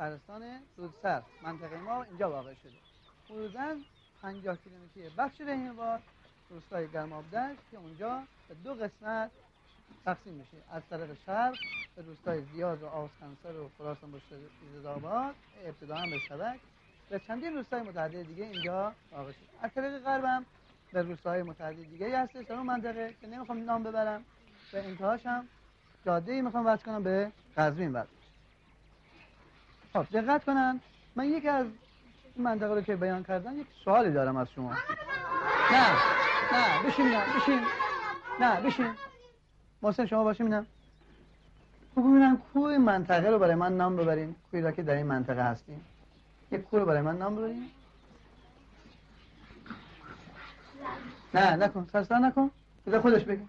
شهرستان رودسر منطقه ما اینجا واقع شده. حدودا 50 کیلومتری بخش رهینوار روستای گرمابدشت که اونجا به دو قسمت تقسیم میشه. از طرف شرق به روستای زیاد و آسکنسر و خراسان بشت ابتدا هم به شبک. و چندین روستای متعدد دیگه اینجا واقع شد از طریق غربم به روستاهای متعدد دیگه هستش. در اون منطقه که نمی‌خوام نام ببرم. و انتهاش هم جاده ای می‌خوام وصل کنم به قزوین خب دقت کنن. من یکی از این منطقه رو که بیان کردم یک سوالی دارم از شما. نه نه بشین نه بشین. نه بشین. محسن شما باشیم اینم خب ببینم کوی منطقه رو برای من نام ببرین. کوی را که در این منطقه هستیم. یک کوه رو برای من نام ببرین. نه نکن سرسر نکن. بذار خودش بگه.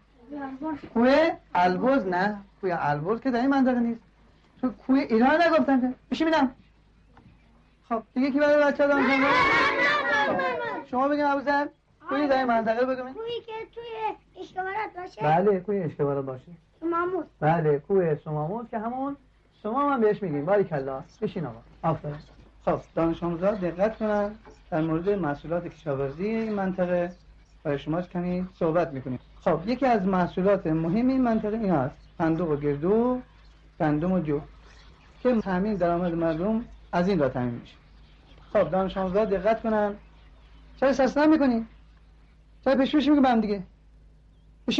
کوه البرز. نه. کوه البرز که در این منطقه نیست. تو کوه ایران نگفتن که. بشی میدم خب دیگه کی برای بچه دارم شما بگیم ابوذر کوی در این منطقه بگم کوی که توی اشکوارات باشه. بله کوی اشکوارات باشه. سماموس بله کوه سماموس که همون شما هم بهش میگیم. باری کلا بشین آقا. آفرین. خب دانش آموزا دقت کنن. در مورد محصولات کشاورزی این منطقه برای شما کمی صحبت می‌کنیم. خب یکی از محصولات مهم این منطقه این است صندوق و گردو گندم و جو. که تامین درآمد مردم از این را تامین میشه. خب دانش آموزا دقت کنن. چرا سرسنم می‌کنی چرا پیش پیش میگم دیگه؟ پیش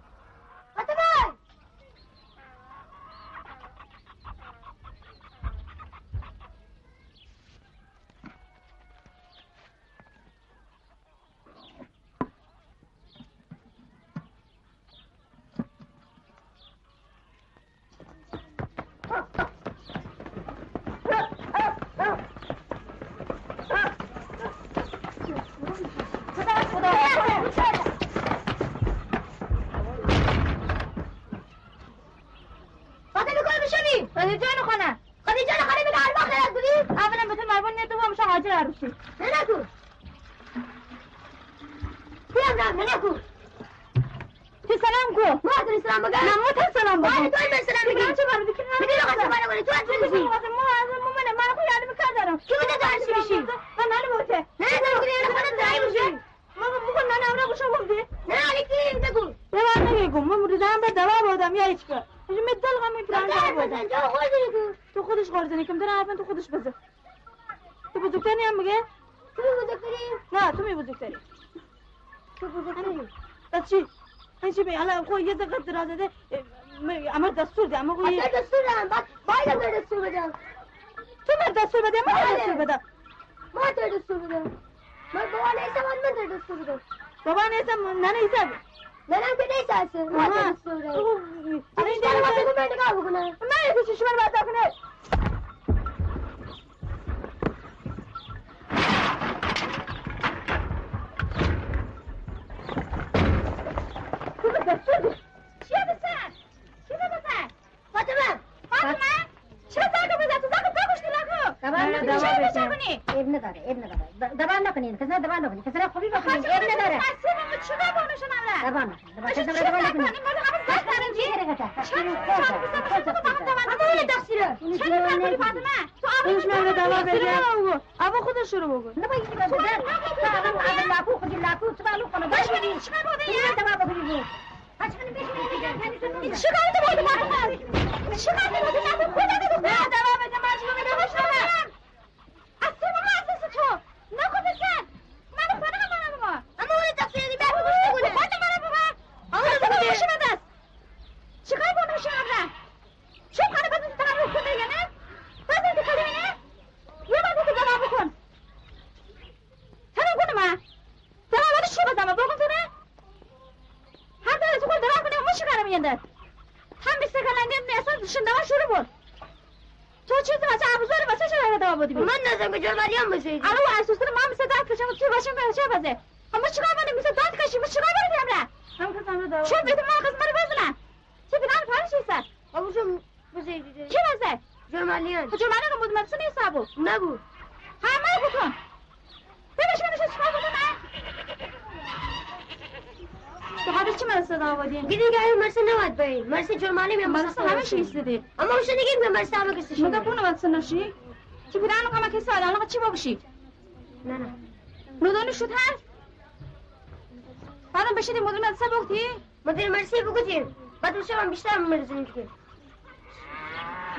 ببندد هم بیست کلنگه میساز شندوان شروع بود تو چیز واسه ابزار واسه چه داره دوا بدی من نزن کجا مریم بسید الو اسوسن ما میسه داد کشم تو باشم به چه بازه اما چیکار کنیم میسه داد کشیم چیکار کنیم همرا هم کسم دوا چه بیت ما قسم رو بزنه چه بیان فرش است ابو شو بزید کی واسه جرمانیان جرمانیان بود مرسنی حسابو نبود همه گفتم مرسا آوردین؟ دیگه دیگه مرسا نباید برین مرسا جرمانه میام مرسا همه چی استدی اما اون نگیم میام مرسا همه کسی شده. مگه پونه مرسا نشی کی بودن کما کسی الان چی بابوشی نه نه. نودانو شد هر؟ بعدم بشه بشید مدیر مرسا بگتی مدیر مرسی بگتیم بعد میشه من بیشتر مرزین که.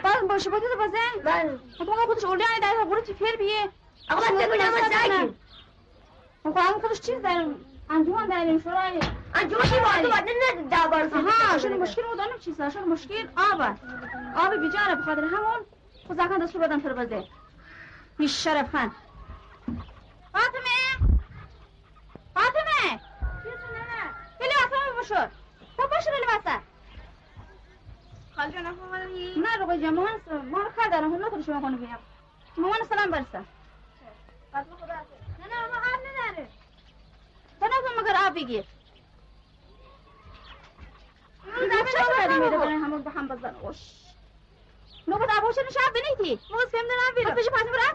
بعد باشه بوده تو بازه بله. خب تو خودش اولی علی در برو تو فر بیه؟ آقا من بگم من خودش چیز در انجمن هم این شورای. انجام چی باید باید نه دعوار آها شون مشکل بود دانم چیزا شون مشکل آب. آب بیجاره بخاطر همون خود زکان دستور بدم تو بازه بیش شرف خان فاطمه فاطمه خیلی واسه بشور تو باشو لباسه خالجا نفهمانی نه رو جمع مامان ما کار دارم هم نکنه شما کنه بیم مامان سلام برسه نه نه ما هم نداره تو نکن مگر آب بگیر چه کاری میره برای همون به هم بزن اوش. نو بود آب هوشن شب بنیتی موز کم دارم بیرم بشه پس برام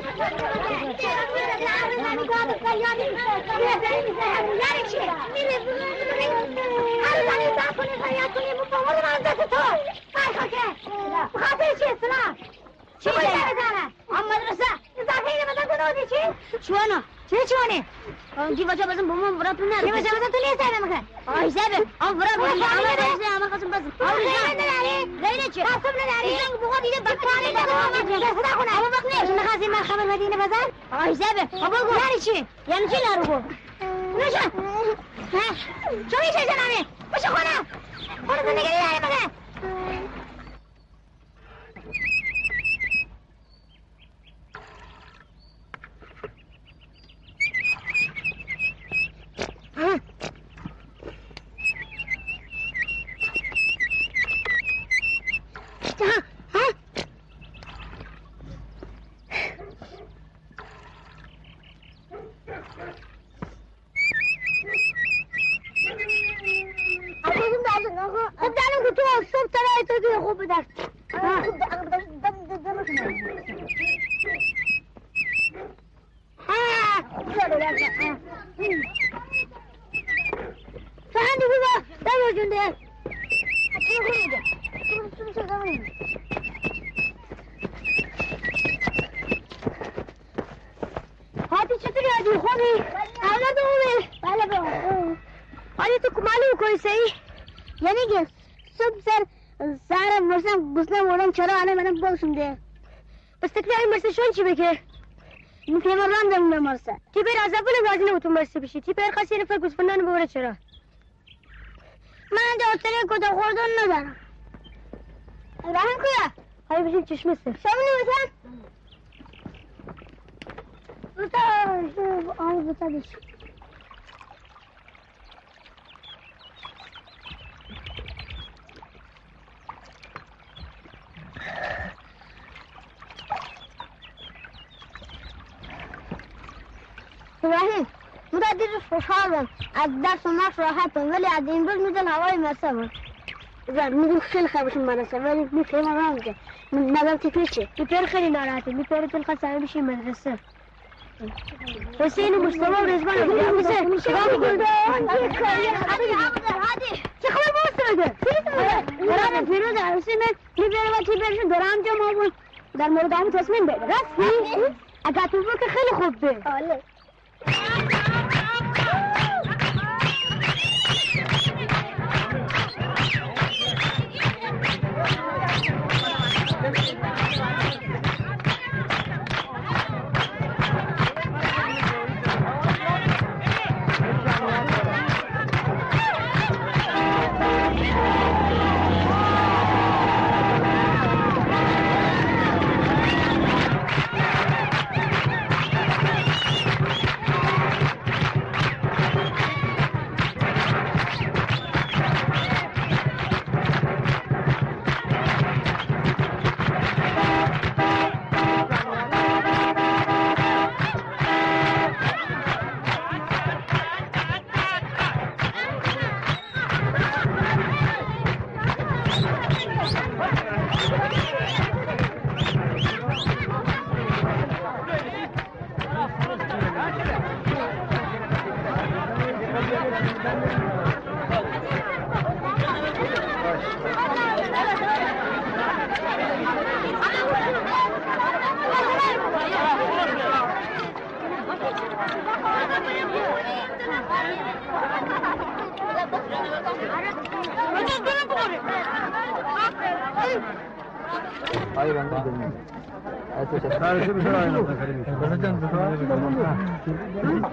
بگیری دیش اون رو میده بمانو گو تو رئیس جمهور خدا داری باش بنم چوانا چه چوانه کی وجه بزن بوم برا تو نه کی وجه بزن تو لیه سایه مکه آی سایه آم برا یا آم برا آم قسم بس آم غیر نداری غیر چه قسم نداری زنگ بخو دیده بکاری نداری صدا کنه اما بخنه شما خاصی من خبر مدینه بزن آی سایه آبا گو یعنی چی یعنی چی لارو گو نشا ها چه میشه جنانه بشه خونه خونه زندگی داری مگه خب دارم که تو صبح ترای تو توی خوب بدر فهندی بابا دارو جونده هاتی چطوری آجی خوبی؟ اولاد خوبی؟ بله بابا آیا تو معلوم کوئی صحیح یعنی که صبح سر سر مرسم بسنم ورم چرا آنه منم بوشم ده بس تکلیه مرسه شون چی بکه میفهم رام دم مرسه تی بیر از اول بازی نبودم مرسه بشی. تی بیر خاصی نفر گوسفندان بوره چرا؟ من اتره کتا خوردن ندارم. رحم کیا؟ های بشیم چشمه سر. شامونی بسن بسا آمو بسا بشی ابراهیم مدیر خوشحالم از درس و ماش راحتم ولی از این روز میدل هوای مرسه بود. زن می‌دونم خیلی خیلی مدرسه ولی می‌فهمم هم که نظر تیپیر چه؟ تیپیر خیلی ناراحته میپره تل خواست سر بشی مدرسه. حسین و مصطفی و رزبان حسین شما بگل چه خبر باست بده برام پیروز حسین می‌بره و تیپیرشون درام جمع بود. در مورد همون تصمیم بده راستی؟ اگر تو که خیلی خوب به Karışımızı aynadı.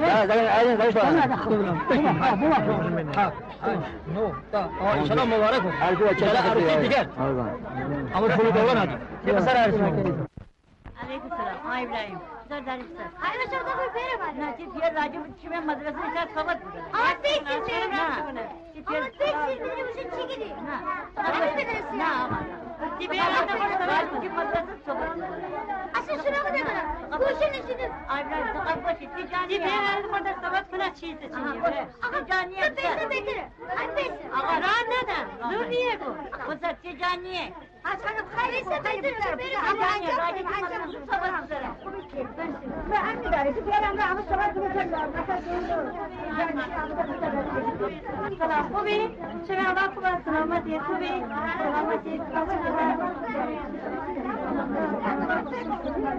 Ya zaten aynen karıştı. No, da. İnşallah mübarek olsun. İnşallah arifin diker. Ama şunu da olan hadi. Yapasar arifin. Aleyküm selam. Ha İbrahim. Güzel dermişler. Hayır aşağıda koy pere var. Necip yer racım çimen madrasını içer kapat burada. Ama tek çizdirim. Ama tek çizdirim için çekileyim. Ne? Ama tek çizdirim. Ne ama. Asıl şuna mı demem? Kurşun işidir. Aylar sakat başı ticaniye. Bir herhalde burada sakat falan çiğse çiğniyor. Ticaniye. Köpeği de bekir. Annesi. Ağa rahat neden? Bu? Bu da. Başkanım hayırlısı bildiriyor. Benim amcam amcam sabah üzere. Ve hangi darisi? Bir adam daha sabah üzere. Selam kubi. Şimdi Allah kuba selamet et kubi. Selamet et.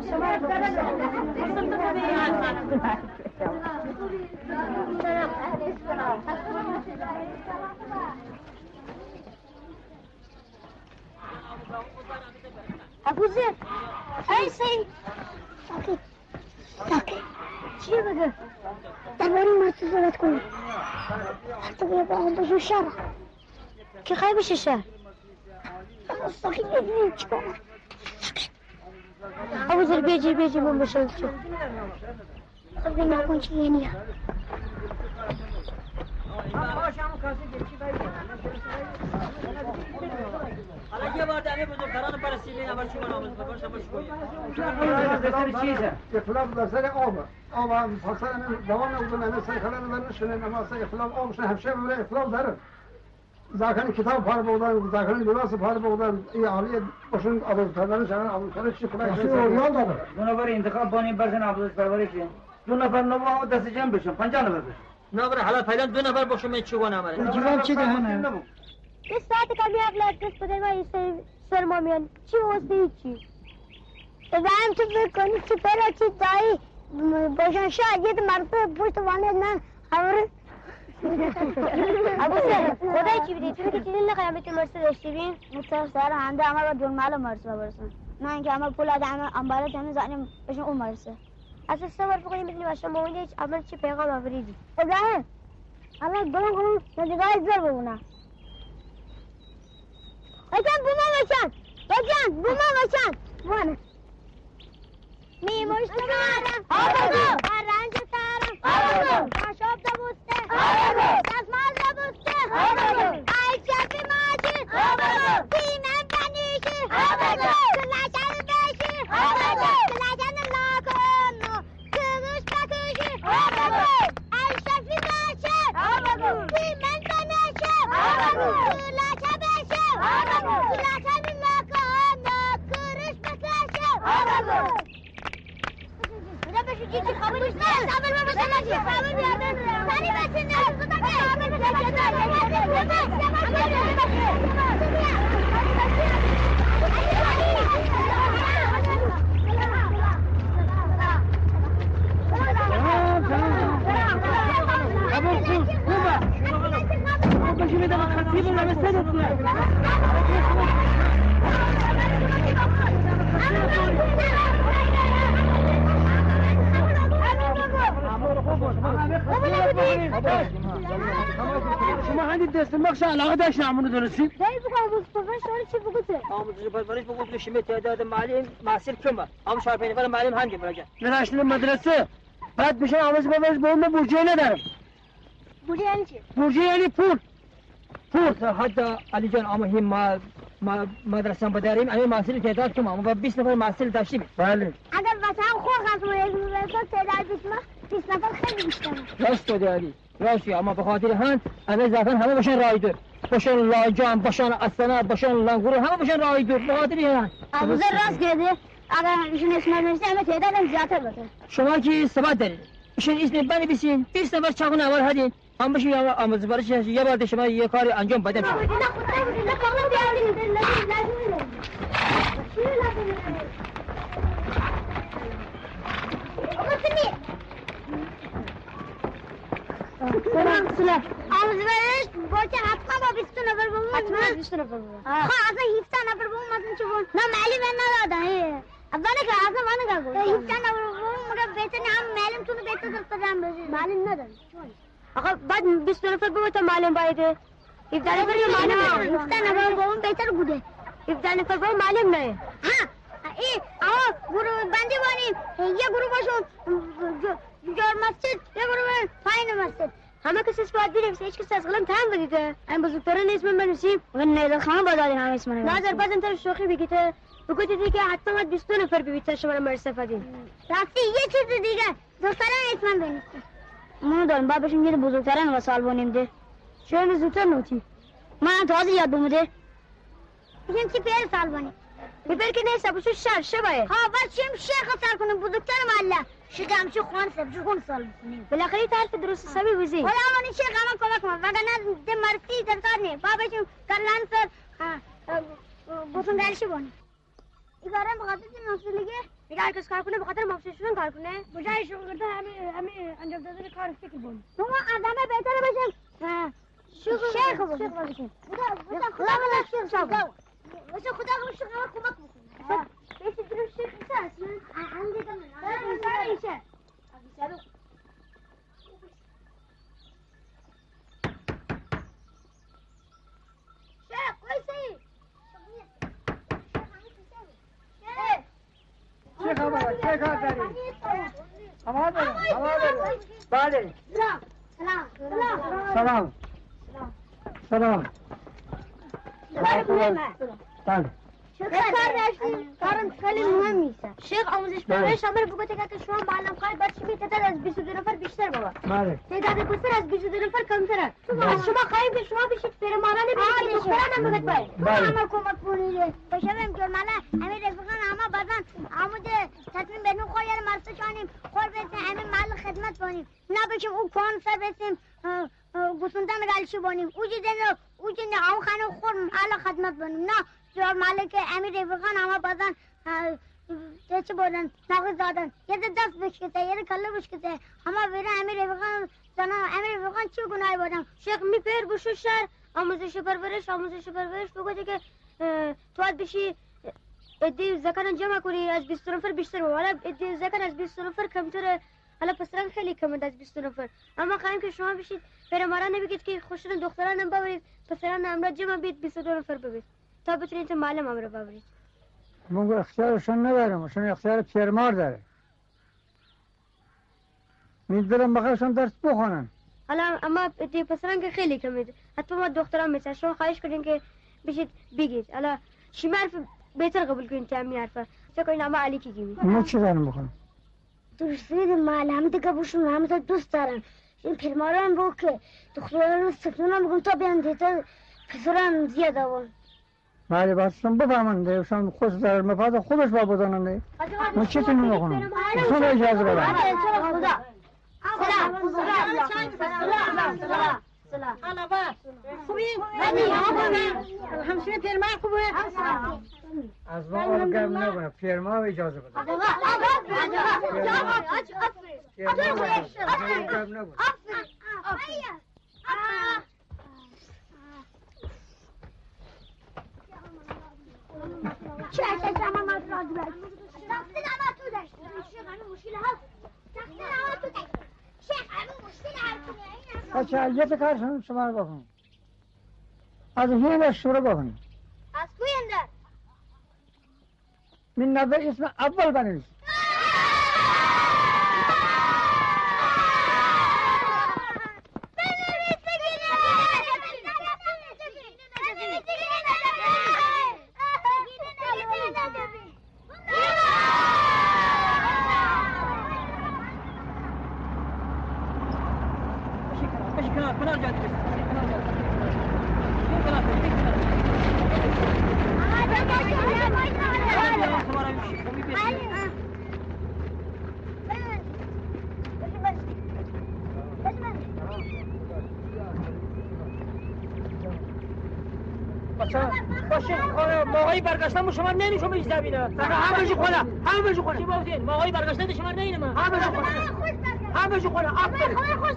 Selam. Selam. Zer. Hey say. Sakit. Sakit. چیه بگه درباره مرسی صحبت کنیم حتی بیا با هم بشو شهر که خواهی بشه شهر ساکت ببینیم چی کنم ابو ذر بیجی بیجی من بشو چو خب نکن چی یه نیا حالا یه بار دمه بزرگتران پرستیدین اول شما نامز بکن شما. شکویه اخلاف در سر آب آب هم همین دوام نبودن همین سر خلال من نشونه اما سر اخلاف آبشون همشه بوده اخلاف داره زاکن کتاب پار بودن زاکن لباس پار بودن. این عالی باشون آبوزتران شدن آبوزتران چی خلاص شد اوریان دو نفر انتخاب بانی برسن عبدالله پروری کن دو نفر نبا دست جمع بشن. پنجاه نفر بشن. نه حالا فعلا دو نفر باشم من نماره جواب چی دهنه؟ اول دست بده من یه سر ما میان چی واسه چی هم تو بکنی که برا چی دایی باشن شاید یه مرتبه پشت وانه نه خبره ابو سر خدای چی بیدی چون که چیزی نخوایم تو مرسه داشتی بین مطور سر هنده همه را جون مال مرسه برسن نه اینکه همه پول از همه انبارت همه زنیم بشن اون مرسه از سه بار بکنیم می‌تونی باشن مومن هیچ عمل چی پیغام آفریدی ابراهیم الان گلون گلون ندگاه زر ببونم Hasan buna Hasan. Hasan buna Hasan. Bana. Mimur Sınara. Ağladı. Arancı Sara. Ağladı. Kaşop da buste. Ağladı. Tasmaz da buste. Ağladı. Ayça bir macun. Ağladı. Kıymem ben işi. Ağladı. Kılaçanın beşi. Ağladı. Kılaçanın lakonu. Kılıç takışı. Ağladı. Ayşe bir macun. Ağladı. Kıymem ben işi. Ağladı. Tamam tamam. Kabul kul. Kuma. Şuna bakalım. Tani besin ya. Sudah ke. Sabar biar شما هندی دست مخش علاقه داشتن bu kadar bu sefer sonra çi bu kutu. آموزش پرورش بگو تو شیمه تعداد معلم محصول کمه شاید نفر معلم هنگی برگه نراشتن مدرسه بعد میشه آموز باباش به اون بورجه ندارم Bu yani çi. بورجه یعنی پول پول حتی علی جان اما هم ما ما مدرسه بداریم اما محصول تعداد کمه اما 20 نفر محصول داشتیم بله vatan خور قسم یک روزه تعداد bitme. Biz nafar خیلی بیشتره. راست داری راستی اما به خاطر هن همه زفن همه باشن رایدر باشن لاجان باشن اسنا باشن لنگورو همه باشن رایدر به خاطر هن Abuzer rast geldi. Agar işin esmer verirse ama تعدادم زیادتر باشه. شما که ثبات دارید ایشون اسم بنویسین 20 نفر چاقون اول هدین هم بشین یا آموزش برش یه بار شما یه کاری انجام بدم شما آموزش باشه حتما با 20 نفر بمون حتما 20 نفر بمون خب اصلا 17 نفر بمون مثلا چه بمون نه معلم ندادن اول که اصلا من نگو 17 نفر بمون مگه بهتر هم معلم تونو بهتر دستم بشه معلم ندادن آقا بعد 20 نفر بود تا معلم باید 17 نفر معلم 17 نفر بمون بهتر بوده 17 نفر بود معلم نه ها ای آقا گروه بندی بانیم یه گروه باشون جار مسجد یه گروه پایین مسجد همه کسی اسم باید بنویسه هیچ کسی از قلم تهم بگیده این بزرگترین اسم بنویسیم و نیدر خانه باید آدین همه اسم نظر بعد انتر شوخی بگیده بگو دیدی که حتما باید 20 نفر ببید شما رو مرسه فدیم راستی یه چیز دیگه دختران اسمم بنویسیم منو دارم بابشون یه بزرگترین و سال بانیم ده چرا زودتر نوتی من تازه یاد بموده بگیم چی پیر سال بانیم ببر که نیست بشو شر شبه ها بس چیم شیخ سر کنیم بزرگتر محله. شکم چی؟ خوان سب چی خون سال بکنیم بالاخره تعرف درست حسابی بزی ولی آمانی شیخ اما کمک ما وگرنه ده مرسی درکار نی. بابشون کرلان سر. بسون گرشی بانیم این کارم بخاطر چی نفسلیگه میگه هر کس کار کنه به خاطر مافشه شدن کار کنه بجای شغل کرده همه همه انجام دادن کار فکر بانیم تو ما آدم بهتر بشیم شیخ باشیم خدا بلا شیخ شاید واسه خدا شیخ اما کمک بکنه بیشتر درو شیخ نیست من عندي كمان انا ايش شيخ كويسين چه خبره چه کار داری هوا داره هوا داره بله سلام سلام سلام سلام سلام بله شیخ کار داشتیم کارم خیلی مهم نیست شیخ آموزش پرورش همه رو بگو که شما معلم کار بعد چی تعداد از 22 نفر بیشتر بابا. بله. تعداد پسر از 22 نفر کمتره. از شما خواهیم که شما بشید پیرمانان بشید که دختران هم بگید باید بله. همه کمک بونیده بشویم که مالا همه رفقان همه بازن آموده تصمیم بینو خویر مرسه شانیم خور بسیم همه محل خدمت بانیم نه بشیم او کان سر بسیم گسوندن گلشی بانیم. او جیدن او جیدن او خانه خور محل خدمت بانیم نه. جور مالک امیر رفقان همه بازن چه بودن؟ نقص دادن. یه ده دست بشکته یه ده کله بشکته همه بیره امیر رفقان زنا امیر رفقان چه گناهی بودن؟ شیخ می پیر بشو شر. آموزش پرورش آموزش پرورش بگو دیگه. تو باید بشی ادی زکان جمع کنی. از 20 نفر بیشتر بود حالا ادی زکان از 20 نفر کمتره حالا پسران خیلی کمند از 20 نفر. اما خواهیم که شما بشید پیرماران نبگید که خوشتون دختران هم ببرید. پسران هم را جمع بید 22 نفر ببرید. تا بتونید تو معلم هم را ببرید من اختیارشون ندارم شون اختیار پیرمار داره. میدارم بخیرشون درس بخونن. حالا اما ادی پسران که خیلی کمید حتی ما دختران میسن شما خواهش کنین که بشید بگید. حالا شما حرف بهتر قبول کنین که همی حرفه فکر کنین اما علی کی گیمی ما چی دارم بخونم؟ دوست دیدم معلم دیگه بوشون همه دوست دارن. این پیرماران رو که دختران سکنان بگم تا بیان دیتا پسران زیاده بود بله باتشون بفهمن دیوشان خود در مفاد خودش با بدانن دی ما چی تونیم بخونم اصلا اجازه بدن از ما آن گرم نبونه پیرمار اجازه بدن پیرمار گرم نبونه چه چه اما ما راضی باش تقصیر اما تو داشتی شیخ همین مشکل هست تقصیر اما تو داشتی. شیخ همین مشکل هست بچه الیت کارشون شما رو بخون. از هیل شروع بخون. از کوی اندر. من نظر اسم اول بنویس بشی کنار کنار جا دیگه کنار جا این کنار این کنار شما رو میشی خب میپیشی مثلا باشه خانه ماهایی برگشتن شما نمیشم ایش زمینه همه جو خونه ماهایی برگشتن شما نینه من همه جو خونه. همه جو خونه. آفرین. خونه خوش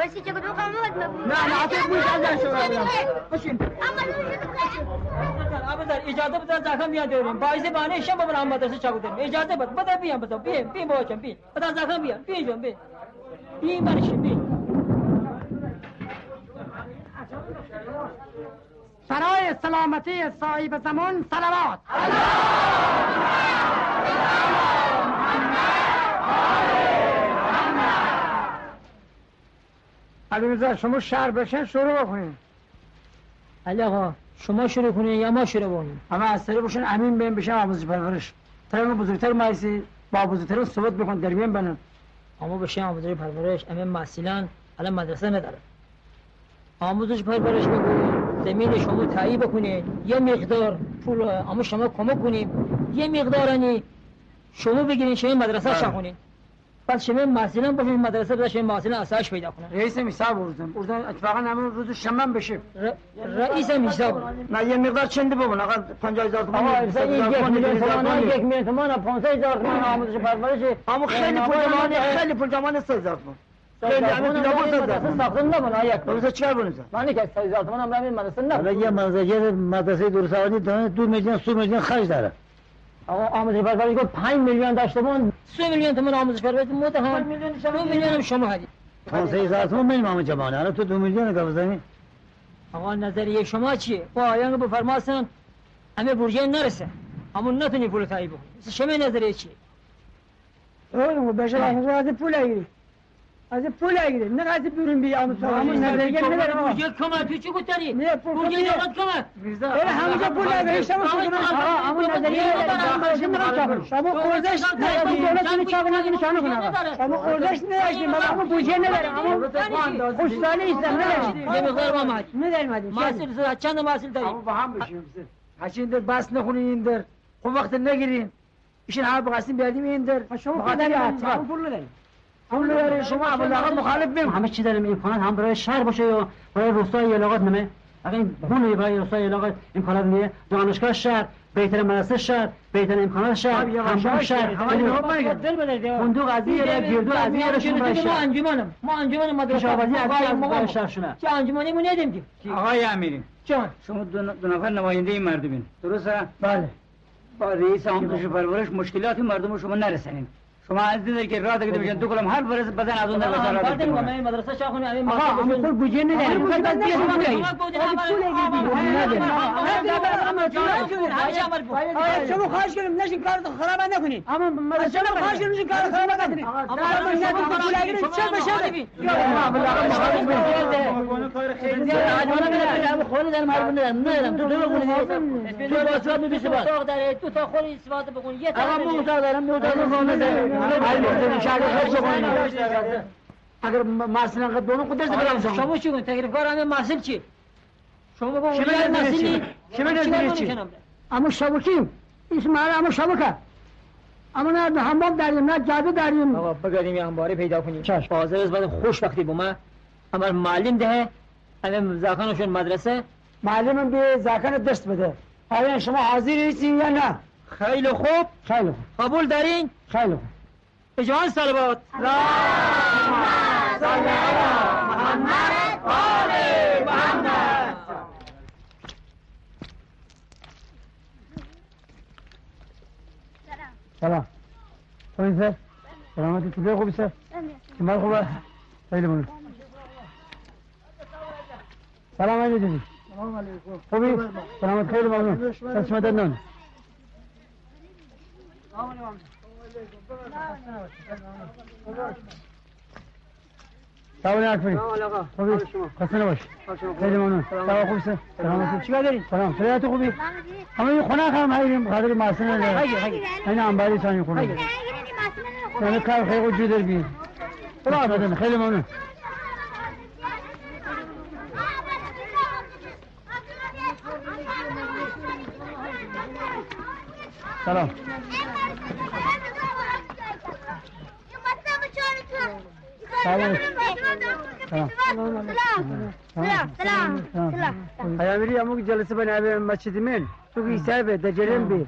بسی چه کدوم خواهم نه نه آتش بوش از در شما بودم باشین ابزار اجازه بده زخم بیاد بریم باعث بانه شب برام مدرسه داریم اجازه بده بده بیام بده بیم بیم بابا بیم بده زخم جون بیم بیم برشیم بیم برای سلامتی صاحب زمان سلوات علی شما شهر بشن شروع بکنین علی آقا شما شروع کنین یا ما شروع کنیم؟ اما از سری باشن امین بین بشن آموزش پرورش ترم بزرگتر مایسی با بزرگتر صحبت بکن در میان بنن اما بشه آموزش پرورش. امین محصیلان الان مدرسه نداره. آموزش پرورش بگو زمین شما تایی بکنه یه مقدار پول اما شما کمک کنیم یه مقدارنی شما بگیرین شما مدرسه شا بعد شما محصیلان باشین مدرسه بده شما محصیلان اساش پیدا کنن رئیس میثاق بردم بردم اتفاقا همون روز شنبه بشه. رئیس میثاق. نه یه مقدار چنده ببون آقا 50000 تومان آقا یک تومان، میلیون تومان. یک میلیون تومان 500 هزار تومان آموزش پرورش. اما خیلی پول خیلی پول جمانه 3000 تومان. خیلی همه 3000 مدرسه تومان. ساختن نبود یک درسته چیکار بونیم من که 3000 تومان هم مدرسه حالا یه مدرسه مدرسه درسوانی داره دو میلیون سه میلیون خرج داره. آقا آموزش پرورش گفت 5 میلیون داشته بون 3 میلیون تومان آموزش پرورش متهم 2 میلیون هم شما هدی 500 هزار تومان میلیون جمانه الان تو دو میلیون که بزنی آقا نظریه شما چیه با آیان بفرماسن همه برجه نرسه اما نتونی پول تایی بکنی شما نظریه چیه اون بشه از پول اگیری از پول اگیری نه از بیرون بی آموزش همون نظریه نداره آقا. برجه کما تو چی گفتاری نه، پول برجه کمیه. دولت کما بله همونجا پول اگیری شما شما همون نظریه شما ارزش نداری دولت اینو چاق نکنه شانو کنه شما ارزش نداشتی ما همون بودجه نداره همون خوشسالی است نداشتی یه مقدار ما ماهی نداریم محصول چند محصول داری؟ با هم بشیم این در بس نخونین این در خب وقت نگیرین ایشون همه بقاسیم بیادیم این در شما داریم پول نداریم پول نداریم شما ابوالعقل مخالف بیم. همه چی داریم امکانات هم برای شهر باشه یا برای روستای علاقات نمه. اگر این بونه برای روستای علاقات امکانات نیه. دانشگاه شهر بهتر مدرسه شهر بهتر امکانات شهر همون شهر. فندق از این یه گردو از این یه ما شهر. انجمنم. ما انجمن مدرسه کشاورزی از این ما برای شهر شونه چه انجمنی مو ندیم که؟ آقای امیری. جان. شما دو نفر نماینده این مردمین. درسته؟ بله. با رئیس آموزش و پرورش مشکلات مردم رو شما نرسنین شما از این که راه دیگه بشن دو کلم هر برس بدن از اون در بسر راه دیگه ما مدرسه شاه خونی همین آقا همون پول بودجه نداریم پول بس بیاد پول اگیری آقا شما خواهش کنیم نشین کارتو خراب نکنین اما از شما خواهش کنیم نشین کارتو خراب نکنین اما نداریم پول اگیری چه بشه تو تا خوری استفاده بکن یه اگر مثلا قد دونو قدرت برام شما چی کن تکلیف کار همه محصول چی شما نظریه چی؟ محصولی شما کنی چی؟ اما شبکیم اسم اما شبکه اما نه حمام داریم نه جادو داریم آقا بگردیم یه انباره پیدا کنیم بازار از بعد خوش وقتی بوما اما معلم ده همه زاکانشون مدرسه معلمم به زاکن دست بده آیا شما حاضر هستین یا نه خیلی خوب خیلی خوب قبول دارین خیلی خوب اجوان سلوات. سلام. خوبی سر؟ سلامتی تو خوبی سر؟ شما خوبه؟ خیلی ممنون. سلام علیکم خوبی؟ سلامت خیلی ممنون. دست مدد نون سلام علیکم خوبی؟ خسته نباش خیلی ممنون. سلام. خوبی سر سلامتی چیکار داری سلام. سلامت خوبی؟ همه این خونه هم هاییم خاطر ماسن نه این انباری سانی خونه نه کار خیلی جو در بی. سلام خیلی ممنون. سلام. سلام سلام سلام پیامبری همون جلسه بنابه مسجد من تو کی صاحب در جریان بی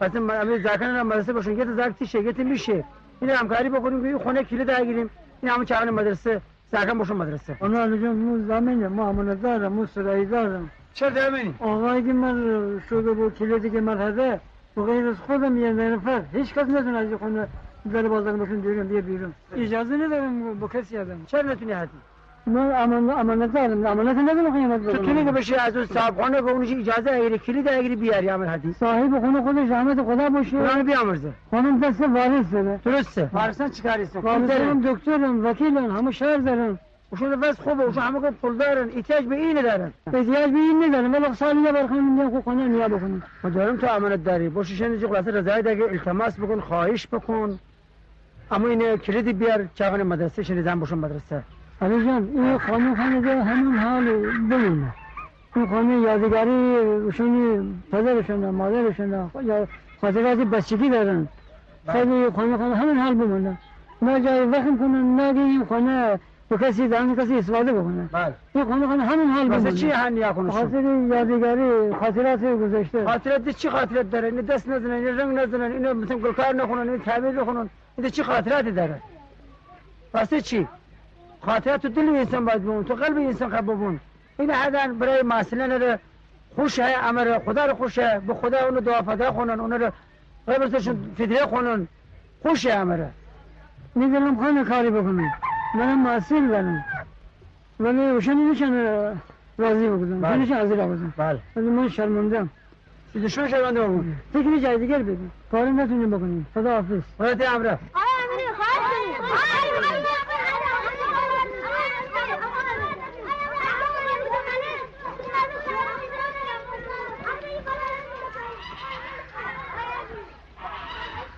پس ما زاکن را مدرسه باشون که زاکتی شگت میشه این همکاری بکنیم که خونه کلید گیریم این همون چهان مدرسه زاکن باشون مدرسه اونا جان مو زمینه ما امانت دارم مو سرایی دارم چرا دامنی آقایی که من شده بود کلیدی که مرحله و غیر از خودم یه نفر هیچ کس نتونه از این خونه در بازار باشون بیرون بیا بیرون اجازه ندارم با کسی آدم چرا نتونی حدی من امان امانت دارم امانت ندارم تو بدم کلید بشی از اون صاحب خانه به اونش اجازه اگری کلید اگری بیاری عمل حدی صاحب خونه خودش رحمت خدا باشه قرآن بیامرزه خانم دست وارث داره درسته وارثان چیکاری است وارثم دکترم وکیلم همه شهر دارم وشون بس خوبه وشون همه که پول دارن احتیاج به اینه دارن احتیاج به این ندارم ولی سالی یه بار خانم میگم خب خونه نیا بکنم ما دارم تو امانت داری باشی شنیدی خلاصه رضایت اگه التماس بکن خواهش بکن اما اینه کلیدی بیار چاقن مدرسه شنیدم باشون مدرسه علی جان این خانه ده همون حال بمونه این خانه یادگاری روشونی پدرشون مادرشون یا خاطرات بچگی دارن خیلی خانه خانه همون حال بمونه نه جای وقت کنن نه که این خانه به کسی دهن کسی استفاده بکنه؟ بله. این خانه خانه همون حال بمونه چی هنیا کنشون خاطر یادگاری خاطرات گذشته. خاطرت ده چی خاطرت داره؟ اینه دست نزنن اینه رنگ نزنن اینه مثلا گلکار نخونن اینه تعبیر نخونن اینه چی خاطراتی داره؟ واسه چی؟ خاطرات تو دل انسان باید بمون تو قلب انسان خب بمون. این حدن برای معصله نره. خوش ہے امر خدا رو خوش ہے به خدا اونو دعا فدا خونن اونو رو قبرتشون فدیه خونن. خوش ہے امره می‌دونم خانه کاری بکنم منم محصول دارم ولی روشنی نمیشن راضی بکنم بله. نمیشن حاضر بکنم بله. ولی من شرمندم دشمن شرمنده بمون فکر جای دیگر بدیم کاری نتونیم بکنیم. خدا حافظ. خواهش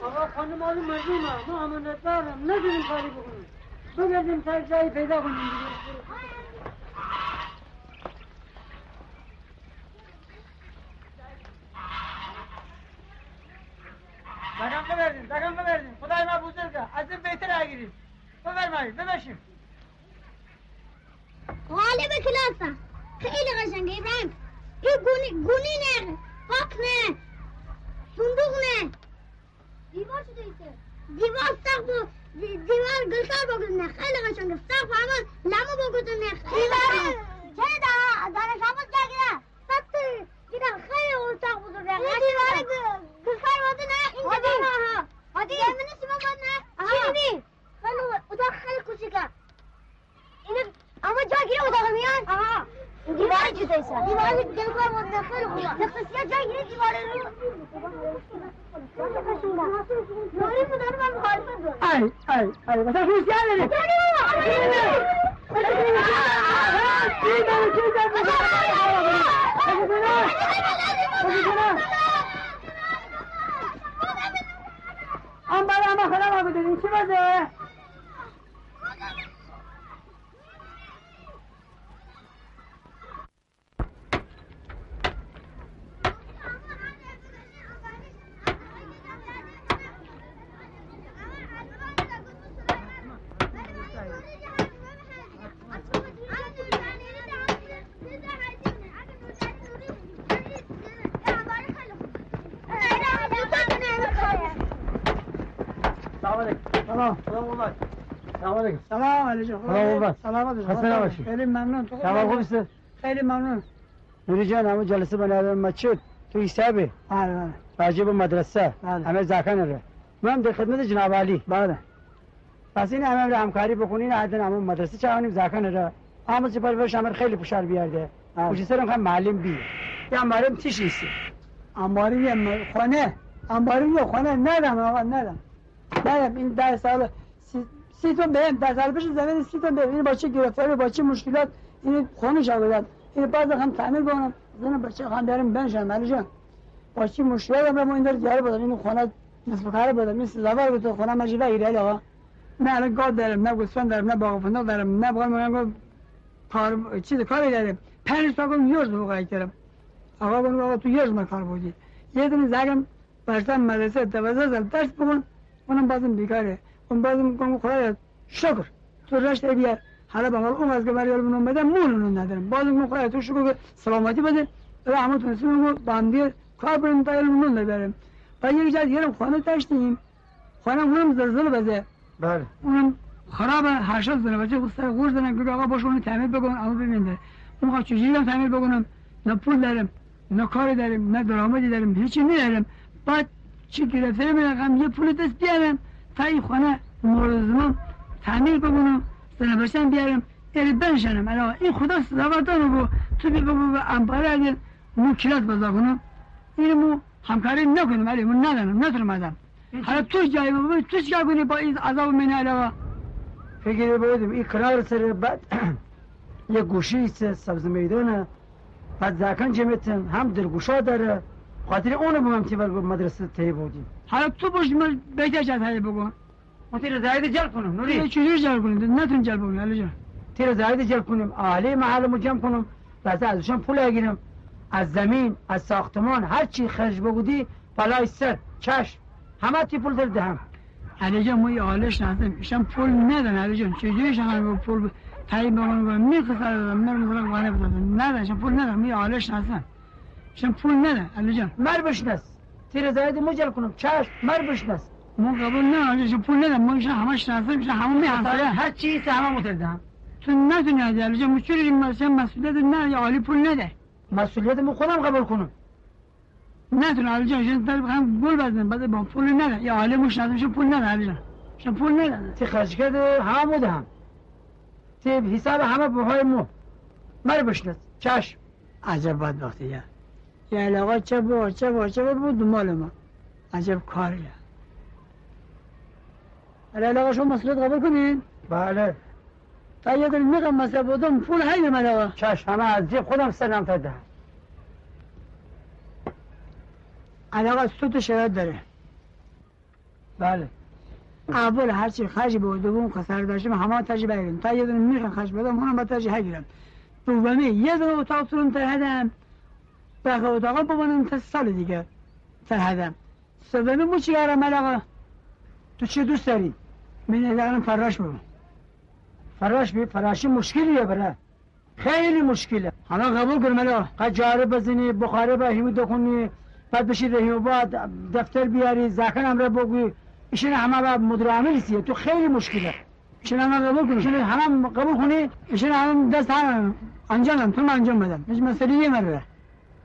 آقا خانم معلوم مردمه ما امانت دارم ندونیم کاری بکنیم. بگردیم تا جایی پیدا کنیم دیگه. زکم ببردیم زکم ببردیم خدای ما بزرگه از این بهتر اگیریم ببرمایید ببشیم غالب کلاسه خیلی قشنگه ابراهیم این گونی گونی نه قاق نه صندوق نه دیوار دیوار دیوار گلکار بگذنه خیلی قشنگه سقف همه لمو بگذنه خیلی چه دا؟ دانش آموز جاگیره سبت دیده خیلی سقف بزرگه دیوار گلکار بگذنه این دیوار ها؟ هادی یمینی سیما بگذنه چی خیلی اتاق خیلی کوچیکه. اینه اما جا گیره اتاق میان؟ آها. دیوار ایسا دیوار دلگاه بود خیلی خوبه نقصیه جا گیره دیوار رو نوری بودن من مخالفت دارم ای ای ای مثلا خوش کرده آن برای همه خدا ما بدونی چی بده سلام علیکم سلام سلام اومد سلام علیکم سلام علیکم سلام بابا. سلامت خسته نباشی. خیلی ممنون تو سلام خوب است خیلی ممنون نوری جان همون جلسه بنابه مسجد تو حسابه بله بله راجب مدرسه بله. همه زاکن ره من در خدمت جناب علی بله پس این همه همکاری بکنین حدن همون مدرسه چاونیم زاکن ره آموز پرورش همه خیلی پوشال بیارده. پوشی سرم هم معلم بی یا معلم تیش م- خانه انباری یه خانه ندم آقا ندم ندم این ده سال سی, تون بهم سال پیش زمین سی تون بهم. این با چه گرفتاری با مشکلات این شا بدن این بعد هم تعمیر کنم زن بچه خان دارم بنشن مالی جان. با مشکلات هم ما این در دیاره بدن این خانه نصف کار بدن مثل زوار بود. خانه مجیبه ایره آقا. نه الان گاد دارم نه گوسفند دارم نه باغ فندق دارم نه باغ من کار چیز کاری دارم پنج تا یورز بوقعی دارم آقا کنم آقا تو یورز من بودی. یه دونه زگم برسم مدرسه سال درس بکن اونم بازم بیکاره. اون بازم کنم خدایا شکر. تو رشت بیار حالا به اون از که بریال بنام بدم مول ندارم. بازم کنم خدایا تو شکر که سلامتی بده. و همه تونستیم با هم دیگه کار بریم تا علم ببریم و یک جا دیگه خانه داشتیم. خانه اونم زلزله بده بله. اونم خراب هر شب زنه بچه خود سر غور زنه که آقا باش اونو تعمیر بکن اما ببینده اون خواهد چجوری هم تعمیر بکنم؟ نه پول دارم نه کاری دارم نه درآمدی دارم هیچی ندارم بعد چی گرفته؟ میرقم یه پول دست بیارم. تا این خانه مورد زمان تعمیر بکنم بچه بیارم. یعنی بنشنم الان این خدا صداقتانو بو. تو بی بگو به امپاره اگر مو کلاس بزا کنم. این مو همکاری نکنم ولی من ندارم نتونم ادم حالا تو جایی بابا تو چیکار کنی با این عذاب من علاوه؟ فکر بودیم این کنار سر بعد یه گوشی است سبز میدانه. بعد زاکن جمعتن هم درگوشا داره. خاطر اونو بگم که بر مدرسه تی بودیم حالا تو باش من بهتر جد هایی بگو. ما تیر زاید جلب کنم یه نوری چجور جلب کنیم؟ نتون جلب کنیم حالا جان. تیر زاید جلب کنیم. اهالی محل جمع کنم. بعد ازشان پول بگیرم از زمین از ساختمان هر چی خرج بگودی بالای سر چشم. همه تی پول در دهم. علی جان ما یه نستیم ایشان پول ندن علی جان. چجوری شما پول مرم مثلا قانه بدادم ندن ایشان پول می حالش نستم ایشان پول ندن علی جان مر بشنس تیر زاید مجل کنم چشم مر بشنس ما قبول نه علی جان پول ندن ما ایشان همش نستم ایشان همه می همسایه هر چی است همه متردم تو نتونی علی علی جان مچوری این مسئله مسئولیت نه یا عالی پول نده مسئولیت من خودم قبول کنم نتونه علی جان ایشان در بخوام گل بزنن بعد با پول نده یا عالی مش نده پول نده علی جان ایشان پول ندن تی خرج کرده همه مدهم تی حساب همه بهای مو مر بشنس چشم عجب بدبختی یا یه علاقه چه با چه با چه با بود دنبال ما. عجب کاریه ولی علاقه شما مسئولیت قبول کنین؟ بله. تا دل میگم مسئله بودم پول هی من علاقه چشم همه از جیب خودم سرم تا دهم علاقه سوت شرایط داره. بله. اول هرچی خرج بود دوم خسارت داشتم همه تجربه بگیرم تا یه دونه می‌خوام خرج بدم اونم با تجربه هگیرم دومی یه دونه اتاق سرم تر هدم. بقیه اتاقا بمانم تا سال دیگه. هدم سومی مو چی علاقه تو چه دوست داری؟ من نظرم فراش بگم فراش بی فراشی مشکلیه بره خیلی مشکله. حالا قبول کنم علاقه قجاره بزنی بخاره به هیمو دخونی بعد بشی رهیو بعد دفتر بیاری زاکن هم را بگوی. ایشون همه با مدیر عاملیسیه تو خیلی مشکله. ایشون همه قبول کنم ایشون همه قبول کنی ایشون همه دست هم انجامم تو من انجام بدم. هیچ مسئله یه مره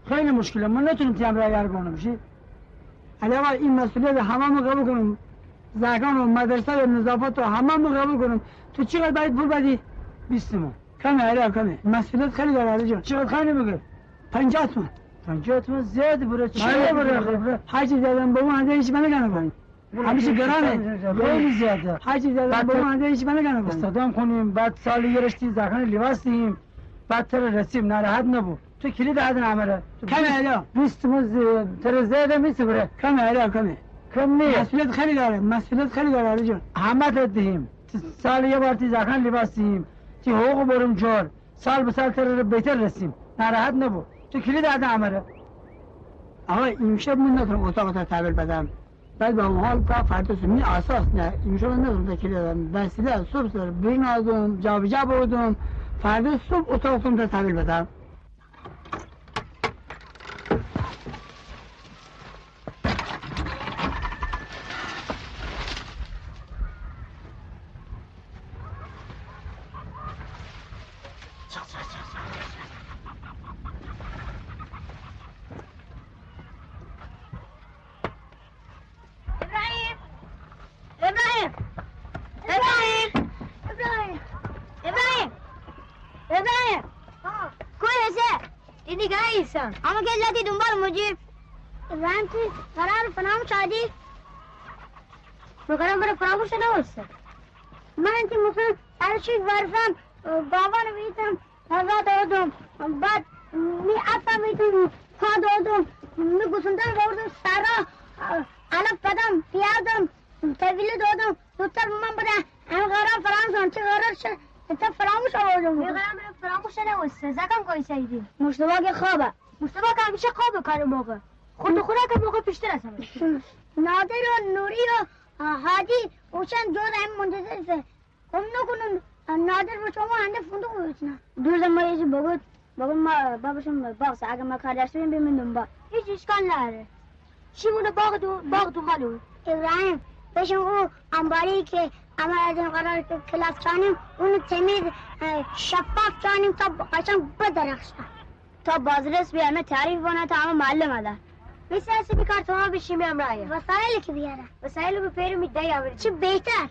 خیلی مشکله. من نتونم تیم را یار کنم شی علاوه این مسئولیت همه ما قبول کنم زکان و مدرسه و نظافت و همه ما قبول کنم تو چقدر باید پول بدی؟ بیست من کمه علاوه کمه مسئولیت خیلی داره علی جان. چقدر خیلی میگه؟ پنجاه تومن پنجاه تومن زیاد بره چه بره بره هرچی زدم با اون هنده هیچ من نگنه همیشه گرانه. خیلی زیاده هرچی بعد با هنده هیچ من نگنه استادام کنیم بعد سال یه رشتی زخن لباس دیم بعد تر رسیم ناراحت نبو تو کلید عدن عمره کمه علاوه بیست موز تر زیاده میسی بره کمه علاوه کمه کم نیست مسئولیت خیلی داره مسئولیت خیلی داره علی جان همه تا دهیم سال یه بار تی زخن لباس دیم تی حقوق برم جور سال به سال تر بهتر رسیم ناراحت نبو تو کلید عدن عمره آقا این شب من نتونم اتاق تا تحویل بدم بعد با اون حال تا فردا می اساس نه این شب نتونم تکیل دادم وسیله از صبح سر بیرون آدم جا به جا بودم فردا صبح اتاق تا تحویل بدم ابراهیم ابراهیم ابراهیم ابراهیم ابراهیم ابراهیم کوی هسته دیدی که جاتی دنبال مجیب ابراهیم تو قرار فنام شادی. بکنم برای فراموش نوسته من انتی هر چیز ورزم بابا رو بیتم غذا دادم. بعد می اصلا بیتم پا دادم. می گسندن بردم سرا علف بدم پیادم طویل دادم. به من بده همه قرار فراموش چه قرار شد؟ تا فراموش آوردم. یه قرار فراموش نوسته زکم کوی سیدی مشتبه خوابه. مشتبه که همیشه خوابه کار موقع. خود خدا که موقع پیشتر هستم نادر و نوری و هادی اوشن دو هم منتظر سه. کم نکنن نادر با شما هنده فندق بوشنا دور زمان چی بگود بگود ما بابشم باقص اگه ما کار داشته بیم بیم با هیچ اشکال نره چی مونه باغ دو باغ دو مالو. ابراهیم بشم او انباری که اما از این قرار کلاس چانیم اونو تمیز شفاف چانیم تا قشنگ بدرخشه. تا بازرس بیانه تعریف کنه تا همه معلم اده مثل اسی بیکار تو ما بشیم امرایه وسایلی که بیاره وسایلی به پیرو میده آوری چه بهتر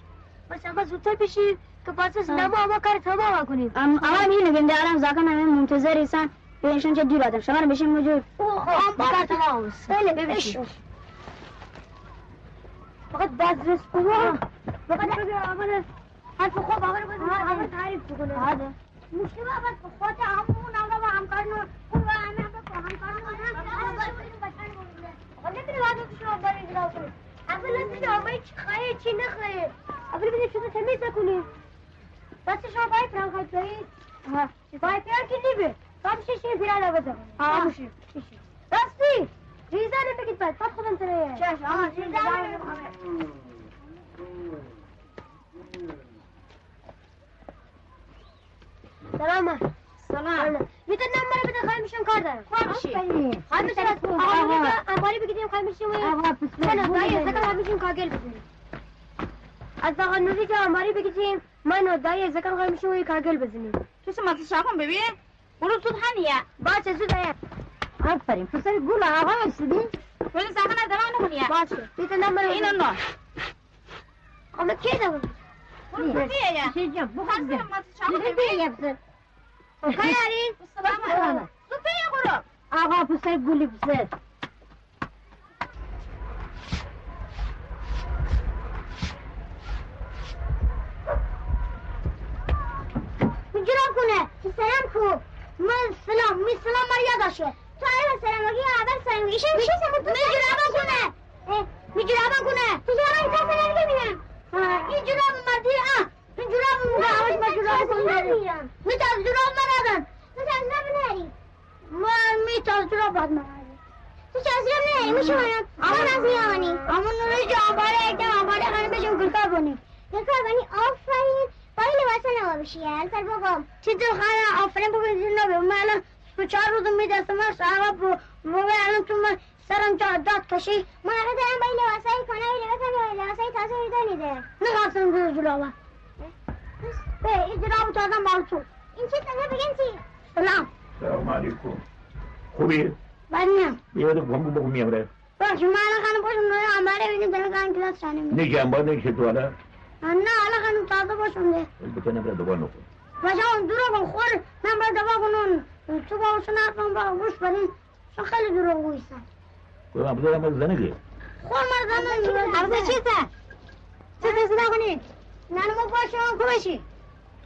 بس اما زودتر بشیم که پس نما اما کار تمام کنیم اما همین نگنده آرام زاکن همه منتظر ایسان بینشون چه دیر آدم شما رو بشیم موجود خب کار تمام است بله بشیم فقط بازرس کنه فقط اول حرف خوب اول بزن اول تعریف خود همون نام و همکارن اون و همه هم همکارن حالا نمیره بعد شما برای اجرا کنید اول از آمای چی نخواهی؟ اول بده شده تمیز کنید بس شما باید فران خواهید کنید باید فران که نیبه؟ پیران آه مشی راستی ریزه نمیگید باید. بعد خودم تره. آه ریزه سلام سلام می‌تونم نمبر بده خواهی میشم کار دارم خواهی میشی خواهی میشم آقا انباری بگیدیم خواهی میشیم آقا پسر دایی زکر خواهی میشیم کاگل بزنیم از آقا نوزی که انباری بگیدیم من دایی زکر خواهی میشیم و کاگل بزنیم کسی ماسی شاکن ببین برو زود هنیه باشه زود دایی آفرین پسر گول آقا هستیدی ولی زکر ندارم نمونیه باشه می‌تونم نمبر اینو نه حالا کی برو زودیه چه جا بخواد ماسی شاکن ببین خیلی سلام علیکم زودیه برو آقا پسر گولی پسر جرام کنه سلام کو من سلام می سلام مریا داشه تو اول سلام بگی اول سلام ایشه میشه سلام می جرام کنه می جرام کنه تو جرام که سلام ببینم این جرام مردی اه این جرام موقع آواز ما جرام کنه می تا جرام مرادن تو چند نری من می تا جرام باد مرادن تو چند نری میشه من آمون از میانی آمون نوری جا آباره ایتم آباره خانه بشم گلکار بونی گلکار بانی آفرین باید لباس نوا بشی سر بگم چطور خانه آفرین بگم نبه من الان تو چهار روز میدستم من صاحب بو الان تو من سرم جا داد کشی اگه دارم با این لباسایی کنه این لباسایی لباسایی تازه میدانیده نخواستم دو جلوه به این جلوه تازه مالتون این چی؟ تازه بگم چی؟ سلام. سلام علیکم. خوبی؟ بدنیم بیاد گم بگو میامره باش من الان خانم باشم نوی انباره بینیم دارم کارن کلاس شانیم نه انبار نه که تو حالا نه الان خانم تازه باشم ده. البته نبره دوباره نکن. باشم دروغ کن خور. من باید دوا کنون. تو با اوشن حرفم با گوش برین خیلی دروغ گویستن. تو هم بذارم از زنگی خور مردم عرضه چیزه چیزه صدا کنی. نانو مو باشم خوبشی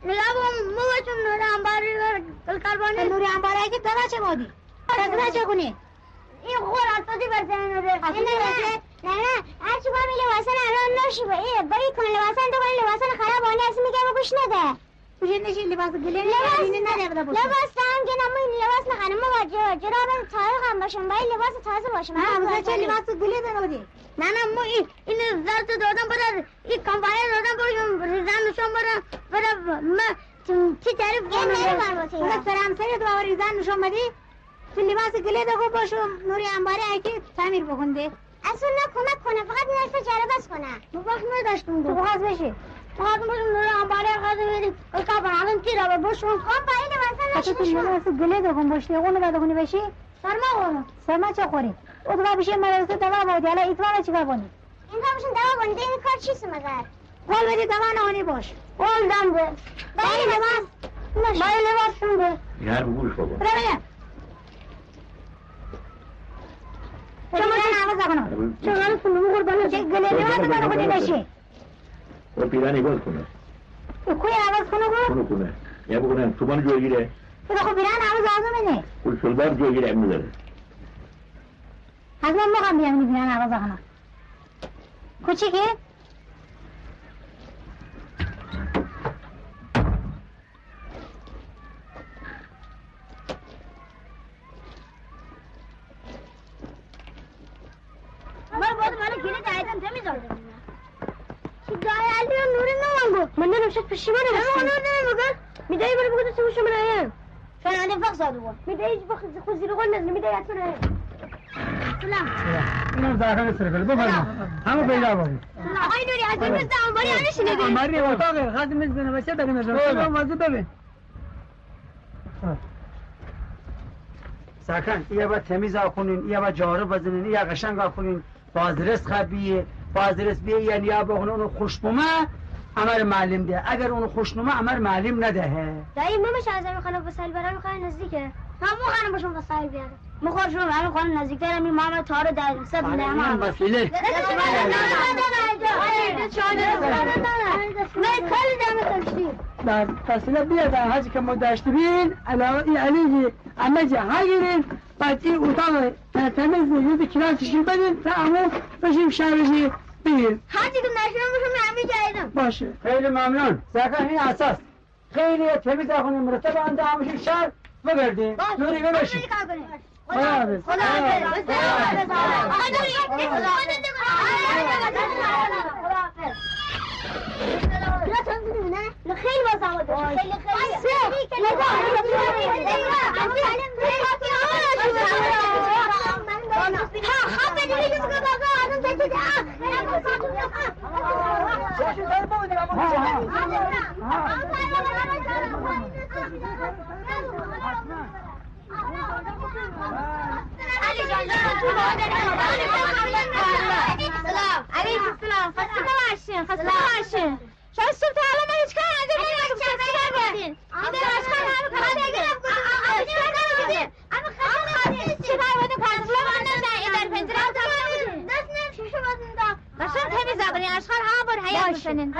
لبم مو باشم نوری انباری کلکربانی نوری انباری که دلا چه بودی دلا چه کنی؟ این خور اساسی برسه نوری نه نه نه نه. هر چی باید لباسن الان نوشی با ای بایی کن لباسن تو باید لباسن خراب آنی اصلا میگه گوش نده پوشید نشین لباس گله لباس لباس هم که نمو این لباس نخانه ما با جراب تاریخ هم باشم باید لباس تازه باشم نه چه لباس گله دنودی نه نه ما این این زرد دادم برای این کمپانی دادم برای ریزن نشون برای برای ما چی تعریف کنم برای فرانسه تو آور ریزن نشون بدی تو لباس گله دگو باشم نوری انباره ایکی تعمیر بکنده اصلا نه کمک کنه فقط نرفه جره بس کنه وقت نداشتم تو بخواست بشی فقط باشم نوری انباره خواهد بیدیم کار الان کی را باشم خب با این واسه نشی تو لباس گله دگم باشی اونو بعد کنی بشی سرما خورم سرما چه خوری او تو بشه مدرسه دوا بودی حالا ایتوان چیکار کنی این کار بشن دوا کنی این کار چیست مگر قول بدی دوا نهانی باش قول دم ده باید لباس باید لباس شون ده این حرف گوش بابا ببینم شما چه نواز کنم شما رو سنو ఓ పిరాని కోసుకున్నా ఎక్కువ ఆవేసుకున్నా కొనుక్కున్నా ఏమకున్నా సుమన్ జోగిరే ఇది ఒక పిరాని ఆవేశ ఆగమనే ఒక సుల్దాన్ జోగిరే అమ్మిదారు از من مقام بیام بیان آواز آنها کوچیکی من بود من کلی دایدم چه می‌ذارم الان نوری نمانگو من نه پشیمان هستی همه خانه نمی بگن می‌دهی بره بگو دستی بوشم نه این شان آنه فقط زادو بار می‌دهی ایج بخ خود زیر غل نزنه می‌دهی اتو این سلام سلام سلام سلام سلام سلام سلام سلام سلام سلام سلام سلام سلام سلام سلام سلام سلام سلام سکن با تمیز آخونین یه با جارو بزنین یه قشنگ آخونین بازرس خبیه بازرس بیه یعنی یا بخونه اونو خوشبومه عمر معلم ده. اگر اونو خوشنومه عمر معلم ندهه. دایی ما میشه از این خانه وسایل برای می‌خواه نزدیکه. هم مو خانه باشون وسایل بیاره مخواه شما همین خانه نزدیکتر می ماما تاره در سب نه این وسیله در فاصله بیاد در حاجی که ما داشته بین علاوه این علیجی همه جا هگیرین بعد این اتاق تمیز یه کلاسشی بدین تا همون بشیم شهرشی بگیر حاجی که نشون باشم همین جایدم باشه. خیلی ممنون. زکر این اساس. خیلی تمیز کنیم مرتب انجام میشه شهر. بگردیم نوری ببشیم خدا حافظ خدا حافظ خدا حافظ خدا حافظ لا تنزلوا هنا الخيل وزعوا خيل سلام عليكم السلام خسته نباشین خسته نباشین شاید صبح تا الان ما هیچ کاری انجام ندادیم چه کار کردین این اشکال همه کار کردین اما خیلی چه کار بودین کنسولا من نزن این در پنجره هم تمام دست نیم شیشه بازین دا قشنگ تمیز کنین اشکال همه بار حیات بشنین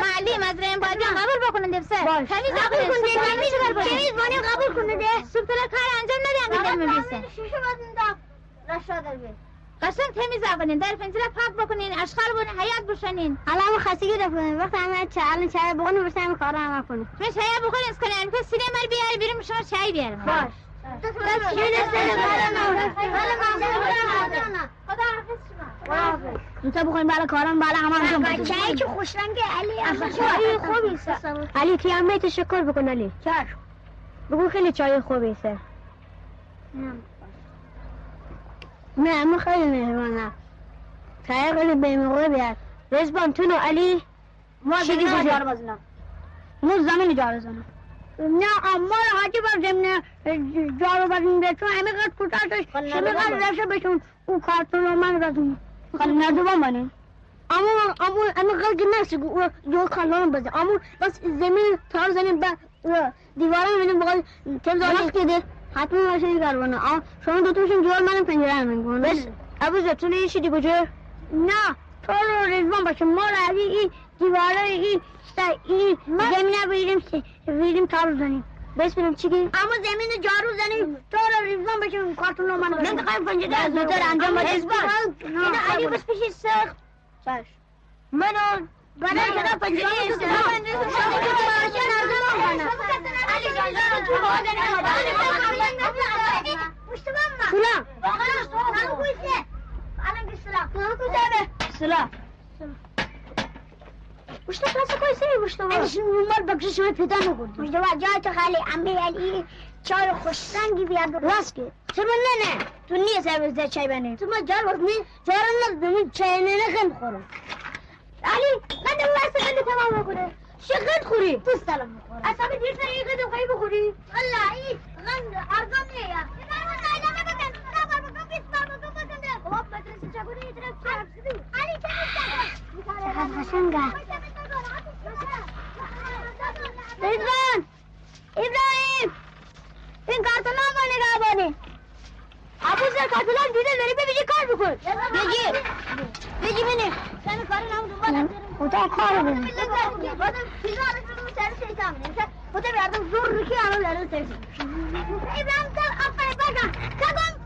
معلم از ریم بازی قبول بکنن دفسه تمیز کنین تمیز تمیز بانی قبول کنه ده صبح تا کار انجام بازین دا رشا در قشنگ تمیز کنین در پنجره پاک بکنین اشغال بکنین حیات بشنین حالا ما خستگی دفعه وقت همه چه الان چای بخونیم برسه همه کارا همه کنیم. مش حیا بخورین از کنین که سینه مر بیاری بیریم شما چای بیارم باش. زودتا بخوریم بالا کارم بالا همه انجام بدیم چایی که خوش رنگه علی چای خوبی علی تی هم تشکر بکن علی چشم بگو خیلی چای خوبی سه نه اما خیلی مهمانم چای خیلی موقع بیاد رزبان تو علی. ما زمین جار بزنم ما زمین جار بزنم نه اما حاجی بر زمین جارو بزنیم به چون همه قد کتاتش شما قد رشه بشون او کارتون رو من رزم خالی نردوان بانیم اما اما اما قد نسی او جو کالون بزن. اما بس زمین تار زمین با دیوارا می‌بینیم بقید تیم زمان که حتما ماشین کار بنا شما دو تاشون جوال من پنجره همین کن بس ابو زتون این چی دیگه نه تو رو رزبان باشه. ما رو از این دیواره این این زمینه بیریم بیریم تار بزنیم بس بریم چی اما زمین جارو زنیم تو رو رزبان باشه کارتون رو من من دقیقا پنجره از زودتر انجام بده اینا علی بس پیشی سخت باش منو برای کدا پنجره سلام مشتبه پس کویسه مشتبه اینش نمال بکشش من پیدا نگردم مشتبه جای تو خالی امی علی چای خوش رنگی بیاد راست که تو من نه نه تو نیه سر چای بنی تو من جار وزنی جار نزدم چای نه نخیم خورم علی دو واسه من تمام بکنه شقد خوری تو سلام بخورم اصلا دیر سر این قدم خیلی بخوری الله این غند ارزان نیه یا قشنگه رضوان ابراهیم این کارتون هم نگاه بانی ابو سر کارتون دیده داری ببینی کار بکن بگی بگی بینی سن کار نام دنبال خدا کار بینی خدا بیادم زور رکی آنو لرو سرسی ابراهیم سر افره بگم کدام ایران نگیر ایران نگیر تیپون نکنی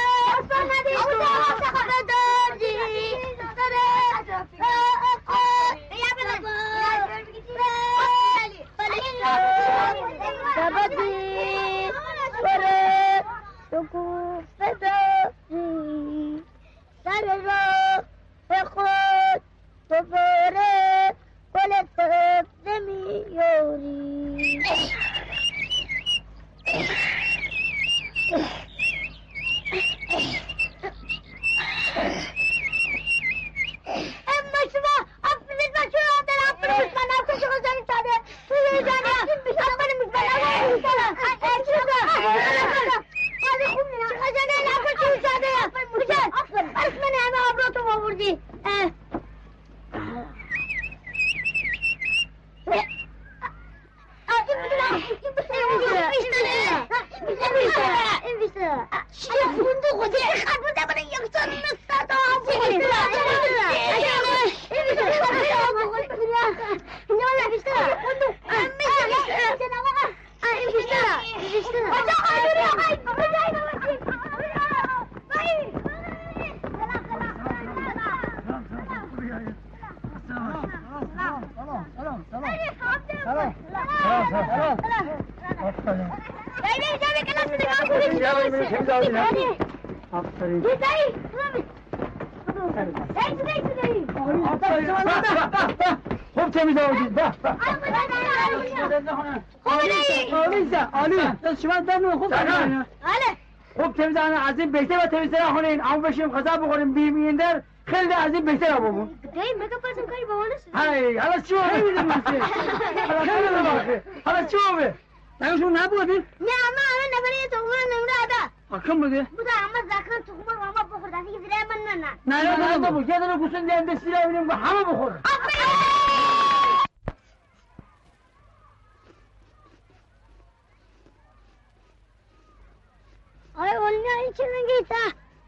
Yeah. Başıma affınız ben şu anda affınız ben affınız özlerim sana. Suyuyor sana. Affınız ben affınız sana. Erkin ben. Hadi kumla. Hadi ne lafı çoğu sana. Güzel. Asmanı hemen ablatıma vurdu. Eh. دست شما در نمون خوب تمیز خوب تمیز از این بهتر و تمیز نکنین اما بشیم غذا بخوریم بیم این در خیلی از این بهتر بمون های حالا چی بوده حالا چی بوده نگوشون نبودی؟ نه اما همه نفری تو اون نمره ادا حکم بوده؟ بوده اما زکران تو خمر اما بخورد. از اینکه زیره من نه نه. نه نه نبود یه دونه گوشن دیم دستی رو بینیم همه بخور آیا ولیا این چه رنگی تا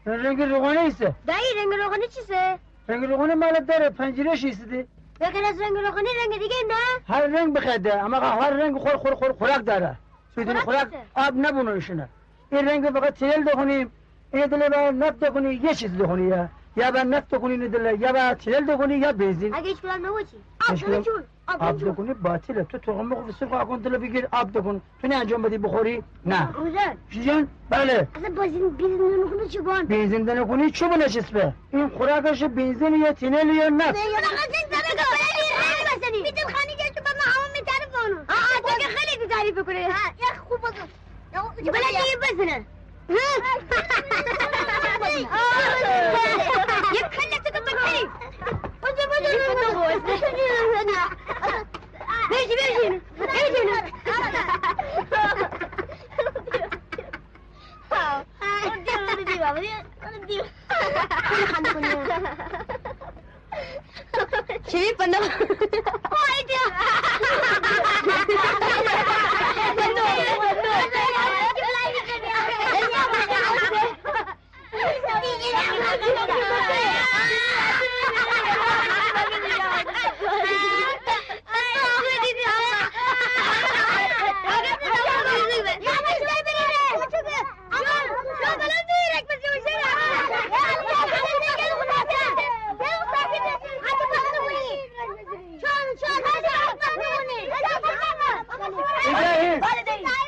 رنگ روغنه ایسته. دایی رنگ روغنی چیزه؟ رنگ روغنه مال داره پنجرهش ایسته بغیر از رنگ روغنی رنگ دیگه نه؟ هر رنگ بخده اما هر رنگ خور خور خور خوراک داره. بدون خوراک؟ آب نبونوشنه این رنگ فقط تیل دخونیم این دل با نفت دخونی یه چیز دخونی یا یا با نفت دخونی این دل یا با تیل دخونی یا بنزین اگه کدام نباشی آب؟ چون آب دخونی باطله. تو تخم بخور سرخ آکن دل بگیر آب دخون. تو نه انجام بدی بخوری؟ نه. روزن. جان بله. اصلا بازین بیزین نکنه چی بان بنزین دنه کنی چوب نشسته این خوراکش بنزین یا تینل یا نفت؟ بیتل خانی گشت با ما همون میتعرف بانو. آه تو که خیلی تو تعریف بکنه یا خوب بزن. بلا دیگه بزنه. یک کله تو که بکنی بزن بزن بشین بشین بشین چی پنو وای ابراهیم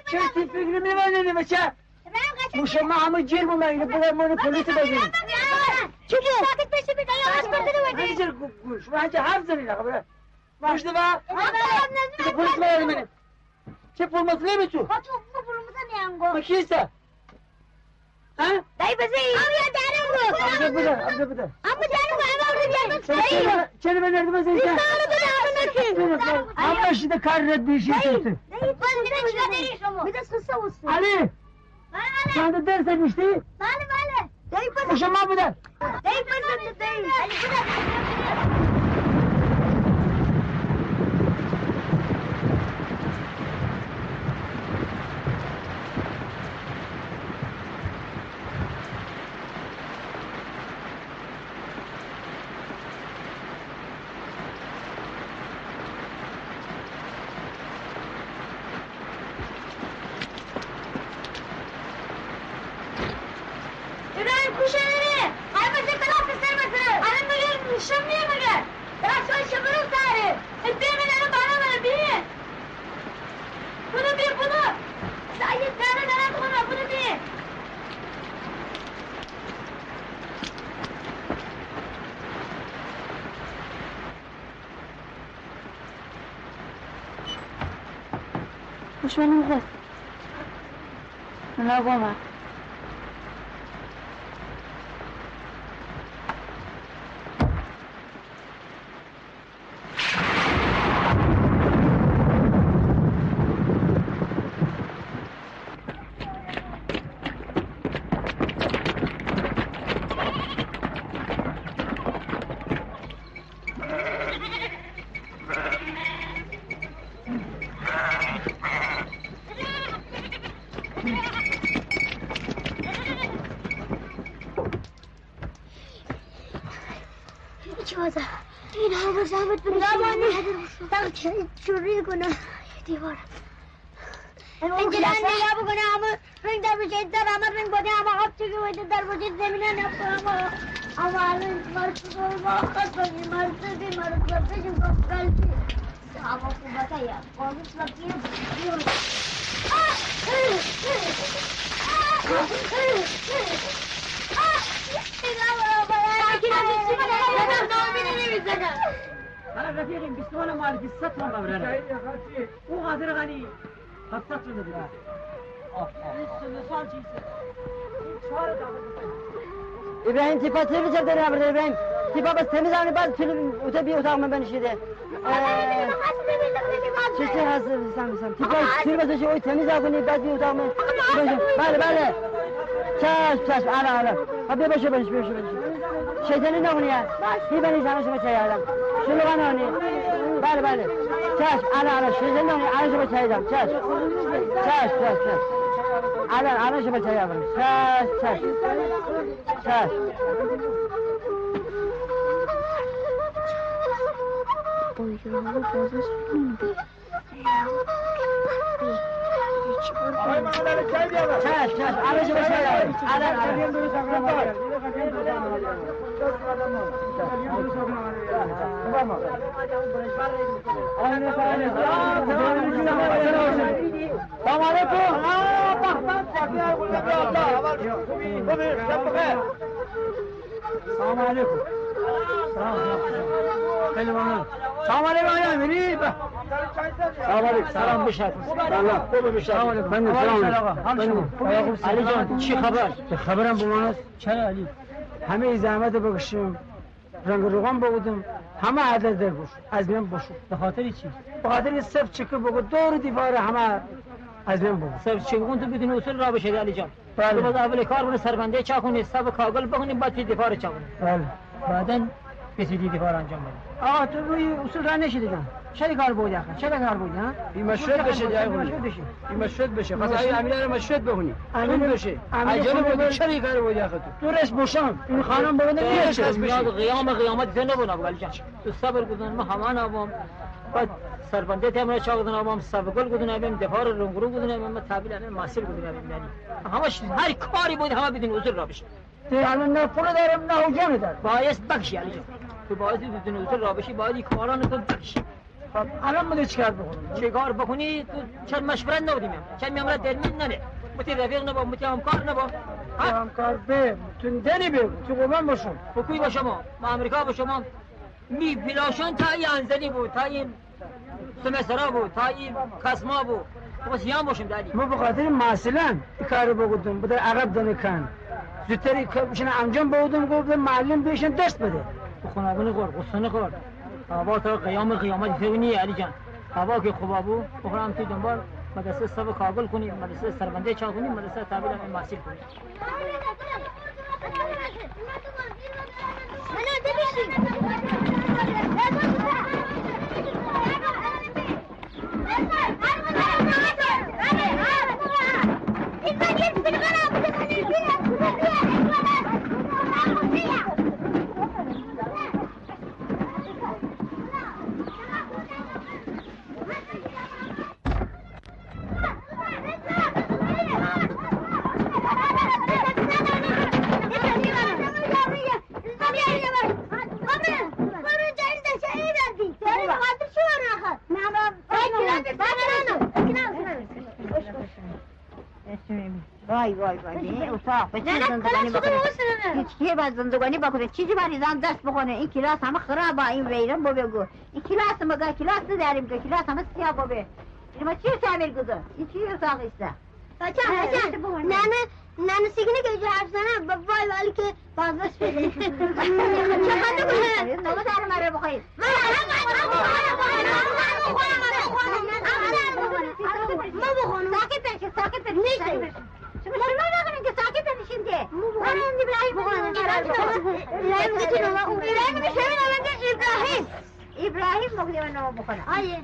چه تی فکر میمانی بچه موشه ما همه جیر بومه اینو بگر مورد پلیس بگیریم چی ساکت بشی بگه یا آش کرده هنچه چرا گوش ما هنچه حرف زنی نه خبره ماشده با نمیشه چه پلیس بگیریم منه چه پول مسئله به تو ما کیسته ها؟ دایی بزی آبیا دارم رو ابزه بده ابزه بده اما دارم رو اما رو دارم چرا به نرده بزنی این کارو بده اما نکن اما شده کار رد بیشی سیسته دایی بند میده چیکار داری شما میده سوسه وسته علی بله چند درس نشتی بله بله دایی بزن موشه ما بده دایی بزن دایی علی بزن İbrahim 过吗？دیوار اینجا نگاه بکنه اما رنگ در بشه در اما رنگ بوده اما آب چگه بوده در بشه زمینه نفته اما اما الان مرد کنه ما خط بگی مرد کنه مرد کنه مرد کنه اما خوبتا یا قانوس لبیه دیگه بیستون مالکی ست هم ببرن او قادر غنی هفت ست رو نبیده آه آه آه این سنسان چیسته این چهار دامه بکنه ابراهیم تیپا سیلی چه داری ابراهیم تیپا بس تمیز آنی باز چلو اوتا بی اتاق من بنشیده چه چه هست بسن بسن تیپا سیلی بسن شو اوی تمیز آنی باز بی اتاق من بله بله چشم چشم آره آره بیا بشه بنش بیا بشه بنش شیطانی نمونی هست بیا بنش آنه شما چه یادم alalım. Şunu bana onu. Bale bale. Çaş ala ala. Şeytanın ne onu? Ala şuna çay alalım. Çaş. Çaş çaş çaş. Ala ala şuna çay alalım. Çaş çaş. Çaş. Çaş çaş. Ala şuna çay alalım. Ala سلام علیکم سلام علیکم خیلی ممنون سلام علیکم میری سلام علیکم سلام بشد سلام خوب بشد سلام علیکم من سلام علی جان چی خبر خبرم با من چرا علی همه زحمت بکشیم رنگ روغن بودم همه عدد بوش. از من بوش به خاطر چی؟ به خاطر صف چکه بگو دور دیوار همه از من بگو. صف چکه کن تو بدون اصول را بشه علی جان. بله. تو باز اول کار کنی سربنده چا کنی سب کاغل بکنی بعد توی دفاع رو چا کنی بله. بعدا دفاع رو انجام بدی آقا تو روی اصول را نشیدی چرا کار بودی آخه؟ چرا کار بودی ها؟ این مشهد بشه بشه این مشهد بشه خواست این امیره رو مشهد بخونی؟ امیر- بشه امیر عجله چرا این کار بودی آخه تو؟ تو رس بوشان این خانم بودن تو میاد قیام قیامت زنده بنا علی جان تو صبر کن ما همان آبام بعد سربنده تیم چا کدن آبام سبگل کدن آبام دفاع رو رنگرو کدن آبام ما تابیل آبام ماسل کدن آبام یعنی. همش هر کاری بود همه بدون اصول را بشه الان نه پول دارم نه حجم دارم باعث بخشی علی جان تو باعث بدون اصول را بشی باید کاران تو بخشی خب الان بده چیکار بکنم چه کار بکنی تو چند مشورت نبودیم چند میامرد درمین نده متی رفیق نبا متی همکار نبا همکار به تو دنی بگو تو قربان باشم بکوی با شما ما امریکا با شما می بلاشان تا این انزلی بود تا این سمسرا بود تا این کسما بود تو بس یام باشیم دادی. ما به خاطر مثلا کارو بگودم بدر عقب دنکن زودتری کارشون انجام بودم گفتم معلم بهشون دست بده. تو خنابون قر قصه قر هوا تا قیام قیامت فونی علی جان. هوا که خوبا بود بخورم تو دنبال. مدرسه سب کابل کنی مدرسه سربنده چا کنی مدرسه تابیل هم محصیل کنی وای وای وای این اتاق به چه زندگانی بکنه هیچ کی باید زندگانی بکنه چیزی مریضان دست بخونه این کلاس همه خرابه این ویرم بو بگو این کلاس مگه کلاس نداریم که کلاس همه سیاه بو به این ما چی تعمیر گذار این چی اتاق ایسته بچه بچه ننه ننه سیگنه که جو حرف زنه وای ولی که باز بده چه خانده کنه نمو در مره بخواهید ما بخونم ساکت بشه ساکت بشه ابراهیم میگه نام ابراهیم میگه شما نام ابراهیم ابراهیم مگه من نام بخونم آیه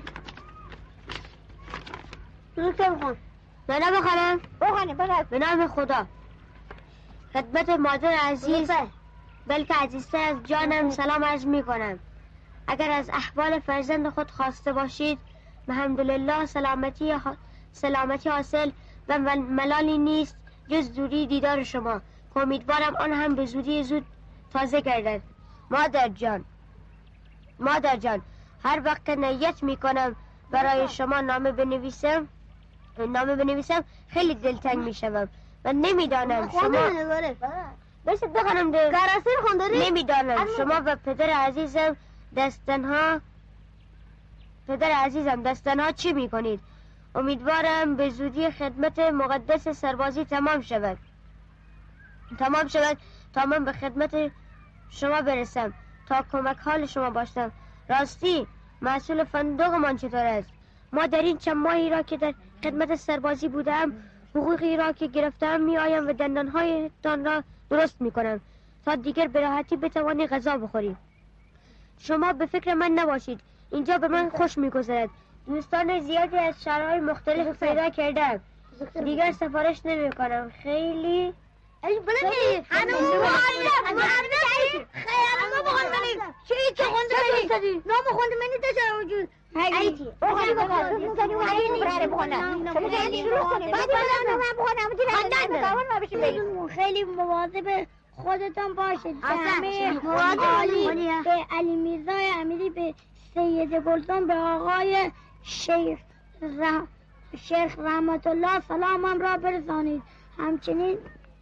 درست بخون به نام خالم بخونیم به نام خدا خدمت مادر عزیز بلکه عزیزتر از جانم سلام عرض می کنم اگر از احوال فرزند خود خواسته باشید الحمدلله سلامتی سلامتی حاصل و ملالی نیست جز دوری دیدار شما. که امیدوارم آن هم به زودی زود تازه گردد. مادر جان. مادر جان هر وقت نیت می‌کنم برای شما نامه بنویسم نامه بنویسم خیلی دلتنگ می‌شوم. و نمی‌دانم شما بشه بخونم نمی‌دانم شما و پدر عزیزم دستنها پدر عزیزم دستنها چی می‌کنید؟ امیدوارم به زودی خدمت مقدس سربازی تمام شود. تمام شود تا من به خدمت شما برسم تا کمک حال شما باشم. راستی مسئول فندقمان چطور است؟ ما در این چند ماهی را که در خدمت سربازی بودم حقوقی را که گرفتم می آیم و دندانهایتان را درست می کنم تا دیگر به راحتی بتوانی غذا بخوریم شما به فکر من نباشید. اینجا به من خوش میگذرد. دوستان زیادی از شهرهای مختلف پیدا کردم دیگر سفارش نمی کنم خیلی خیلی مواظب خودتان باشید همه به علی میرزای امیری به سید گلدان به آقای شیخ شیخ رحمت الله سلامم را برسانید همچنین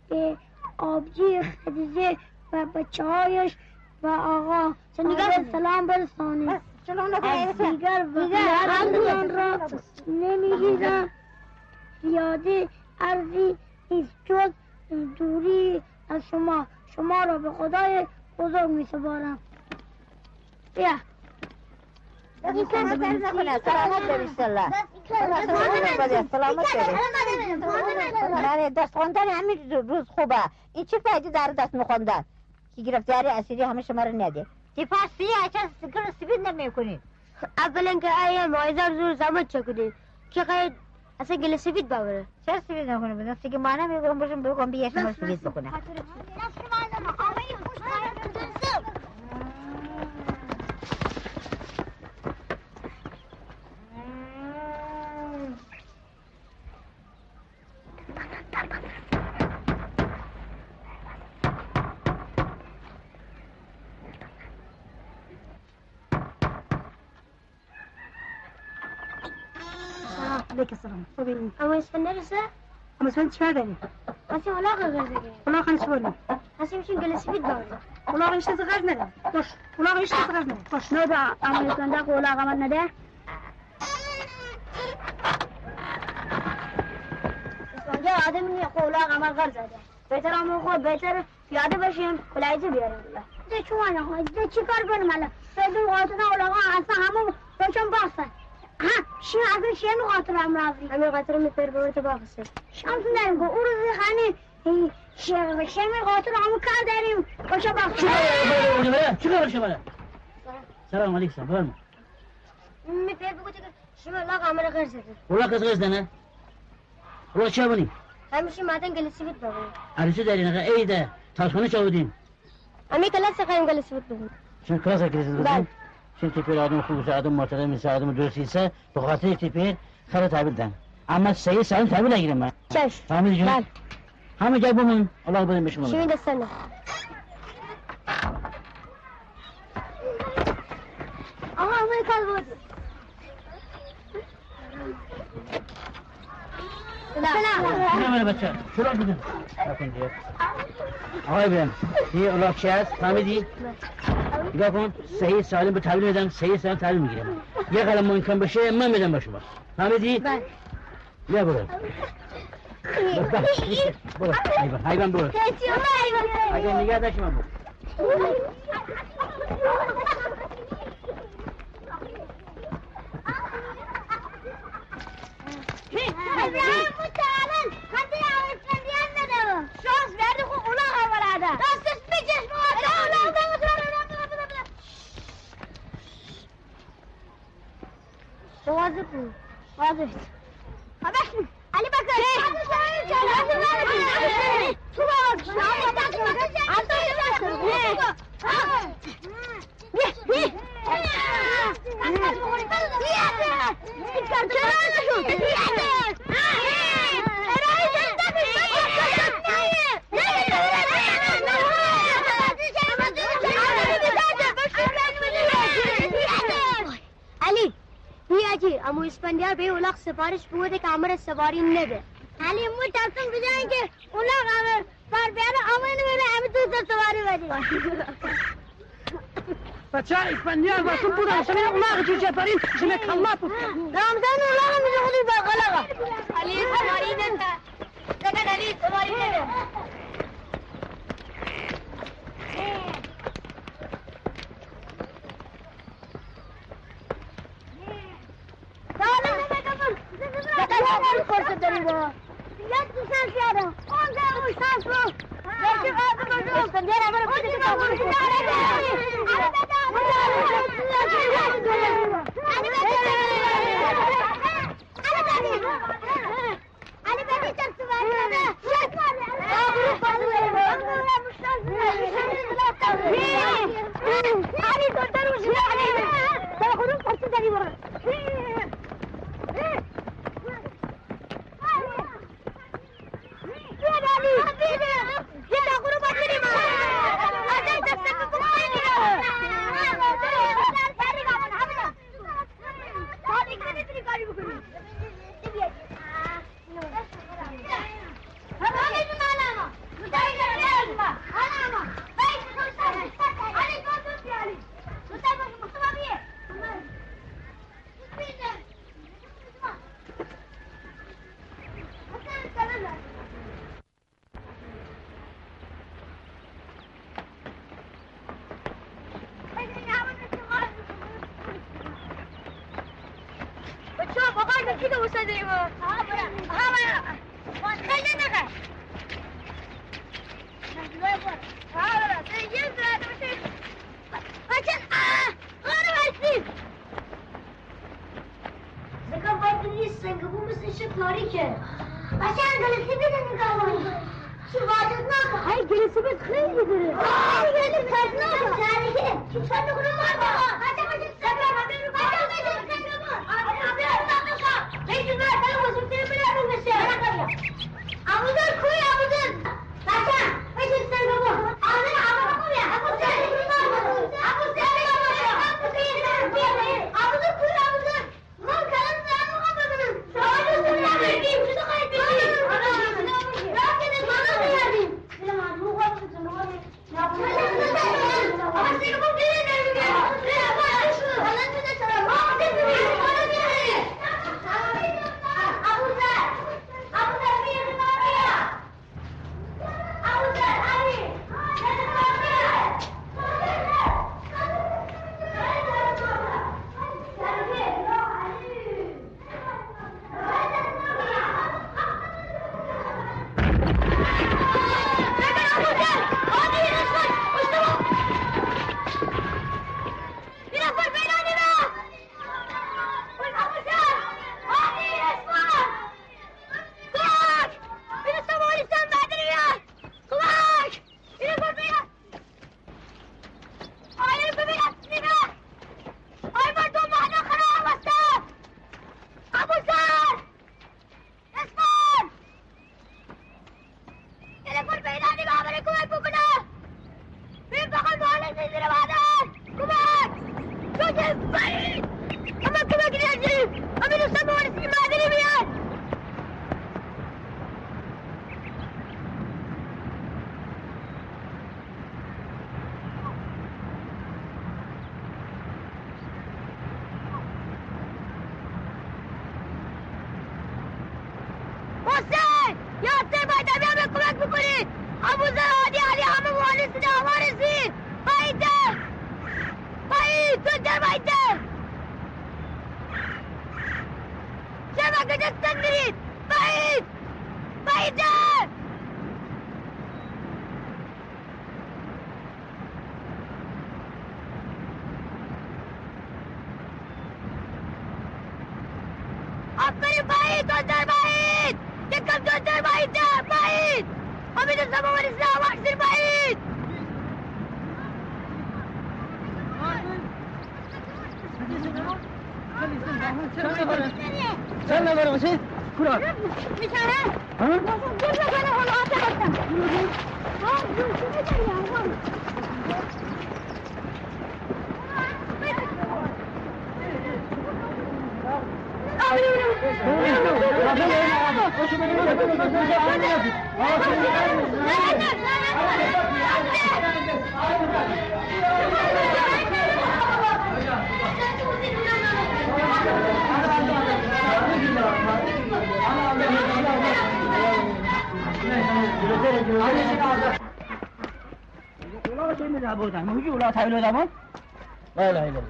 به آبجی خدیجه و بچه هایش و آقا سلام برسانید از دیگر وقت را نمی‌گیرم زیاده ارزی نیست جز دوری از شما. شما را به خدای بزرگ می سپارم بیا. سلامت سلامت دست خوندن همین روز خوبه این چه فایده داره دست میخوندن که گرفتاری اسیری همه شما رو نده تی فارسی اچه سکر سبید نمی‌کنی اولا که آیا معایزه زور زمان چکونی که قید اصلا گل سفید باوره چرا سفید نکنه بدن سیگه مانه میگم باشم بگم بیش ما سفید بکنه صبري اما اسفل نرسه؟ اما اسفل چه داری هسي ولا غزه ولا خلص ولا هسي مش گل سفید نده باش. ولا غيش تزغز نده باش. نو دا کنده ولا عمل نده. اینجا آدم نی قولا عمل غرض ده بهتر هم خود بهتر پیاده بشیم کلایزه بیاریم. ده چون ها ده چی کار کنیم الان؟ بدون قاطنا اولاغا اصلا همون. باسن ها شی اگر شی نو قاطر هم رافی همین قاطر می پر بورت باقسه شانس نداریم که او روز خانه می قاطر هم کار داریم روشن باقسه چی کار شما سلام علیکم بفرما می پر بگو که شما لاغ عمل غرض ده ولا کس غز دنه ولا چه بنی همیشه مادن گلسی بیت بگو عروسی داری نگه ایده تاشخانه چاودین امی کلاس خواهیم گلسی بیت بگو چون کلاس کلیسی بله. بودین چون تیپیر آدم خوب آدم محترم مثل آدم درستیسه به خاطر تیپیر خیلی تحویل دن اما سه سال تحویل نگیرم من چش فهمیدی جون بله همه جا بمون الله بدیم به شما دستانه آقا همه کار بود نه بچه شروع دیگه. آقای برم یه اولاق چی هست فهمیدی؟ نگاه کن صحیح سالم به تحویل میدم صحیح سالم تحویل می‌گیرم یه قلم ممکن باشه من میدم به شما فهمیدی؟ بله بیا برو برو برو حیوان حیوان برو اگر نگه داشت من برو شانس verdi ku ulan havalada. Nasıl bir çeşme var? Ulan ulan ulan واظب واظب خبش علي بكر تو سفارش بوده که امر سواری نده علی مو تصمیم بجاین که اونا قمر پر بیان آمین بینه همه تو سواری بدیم بچه اسپانیان واسم بوده اسمین اولاغ جو جپرین شمه کلمه بود رمزان اولاغ میزه خودی برقلاغ علی سواری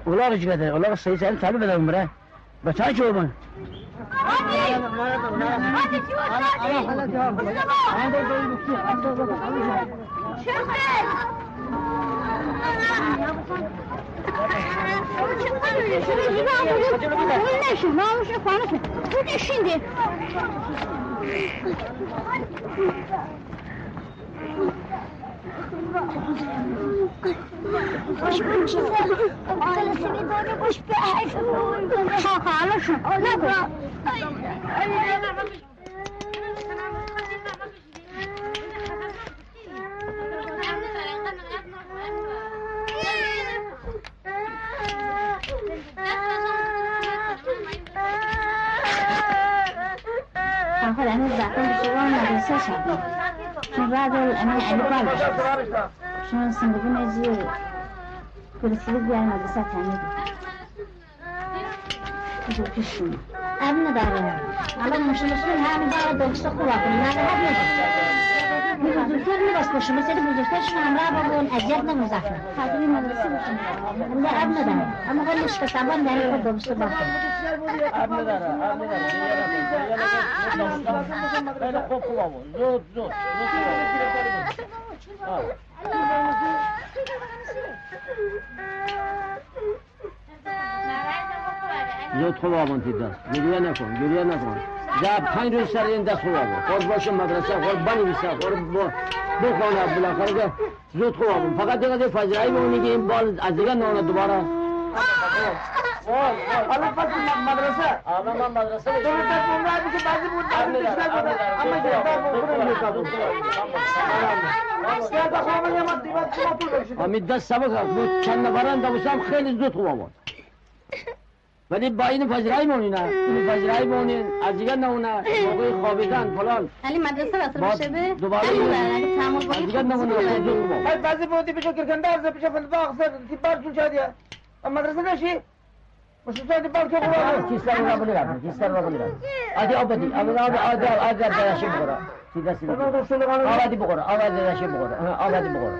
Ular cüvede, ular sayı sen talep eden bre. Bata çoğumun. Hadi! Hadi çuvalı hadi! Çıkın! Bunun ne işi? Namusunu konuşma. Bu ne şimdi? سهل تابع بده عمره بچه چه بون آخر امروز رفتم به شما مدرسه شدم چون بعد امی علی بال چون زندگی نزی پلیسی بیار مدرسه تنید بزرگ پیشون اب نداره الان مشکلشون همین داره دوست خوب کنی نه نه نه بزرگتر نباس باشه مثل بزرگترشون همراه بابون اذیت نموزفن خاطری مدرسه باشن نه اب نداره اما قول مشکل سبان در خود دوست باشه اب نداره اب نداره خیلی خوب آبون زود زود زود خوب آبون تی دست گریه نکن گریه نکن جب پنج روز سر این دست خوب آبون خود باشه مدرسه خود بنویسه خود بخونه بالاخره که زود خوب آبون فقط دیگه فجرهی بونی که این بال از دیگه نانه دوباره حالا پس مدرسه حالا من مدرسه تو رو تک عمره که بعضی بود اما امید دست سبک بود چند نفران دوستم خیلی زود خوب آمد ولی با این فجرهی مونی نه این فجرهی مونی از دیگه نمونه موقع خوابیدن فلان علی مدرسه واسه بعد باشه به دوباره از دیگه زود خوب آمد بعضی بودی بجو کرکنده از پیش فلباق سر تیبار چون شادیه مدرسه نشی مش شادی بار که قرآن کیسر رو بلی رفت کیسر رو بلی رفت آدی آبادی آبادی آبادی آبادی درشی بخوره سیده سیده آبادی بخوره آبادی درشی بخوره آبادی بخوره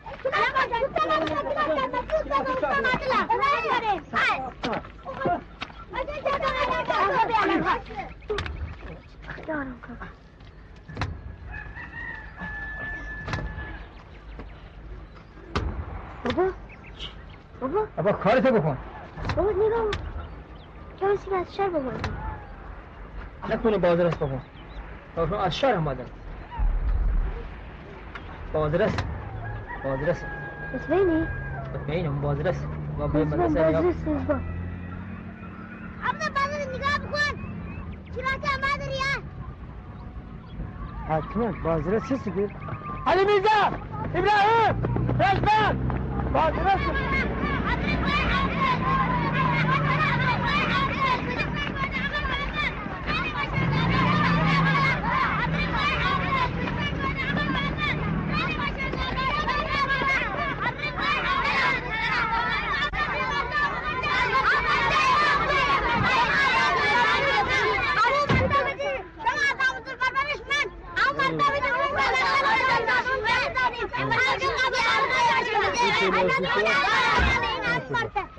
بابا بابا بابا کارتو بکن. بابا نگاه کسی از شر بابا. نکنه بازر است بابا. بابا از شهر آمدن بازر است بازر است بس بینی اینم بازر است بابا بس مدرسه نگاه بابا عبد بازر نگاه بکن. چرا که آمد ریا حتما. بازره چی سپید علی میرزا ابراهیم